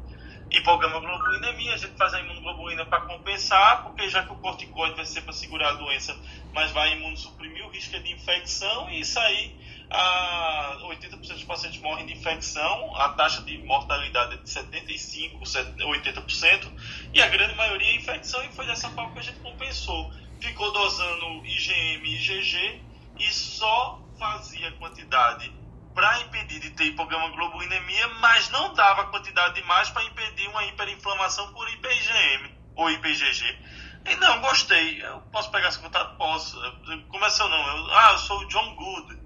Hipogama globulinemia, a gente faz a imunoglobulina para compensar, porque já que o corticoide vai ser para segurar a doença, mas vai imunossuprimir o risco é de infecção, e isso aí, a 80% dos pacientes morrem de infecção, a taxa de mortalidade é de 75%, 80%, e a grande maioria é infecção, e foi dessa forma que a gente compensou. Ficou dosando IgM e IgG, e só fazia quantidade para impedir de ter hipogama globulinemia, mas não dava quantidade demais para impedir uma hiperinflamação por IpIgM ou IpIgG. E não, gostei. Eu posso pegar esse contato? Posso. Começou não. Eu, ah, eu sou o John Good.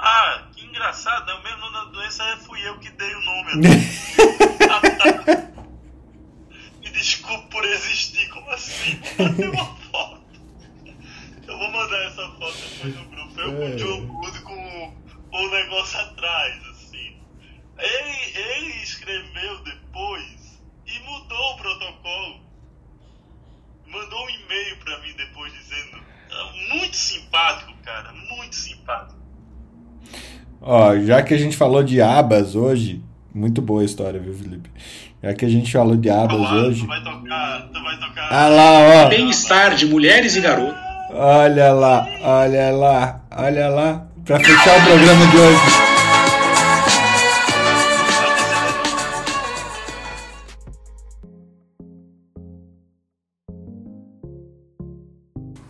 Ah, que engraçado. O mesmo nome da doença é, fui eu que dei o nome. (laughs) Me desculpe por existir. Como assim? Fazer uma foto. Eu vou mandar essa foto depois no grupo. Eu com o John Good com o negócio atrás, assim. Ele, ele escreveu depois e mudou o protocolo. Mandou um e-mail pra mim depois dizendo. "Ah, Muito simpático, cara. Muito simpático. ó, já que a gente falou de abas hoje, muito boa a história, viu, Felipe? Já que a gente falou de abas Ah, hoje. Tu vai tocar. Tu vai tocar. Ah lá, ó. Bem-estar de mulheres e garotos. Olha lá, olha lá, olha lá. Pra fechar o programa de hoje.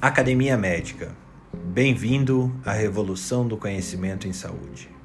Academia Médica. Bem-vindo à revolução do conhecimento em saúde.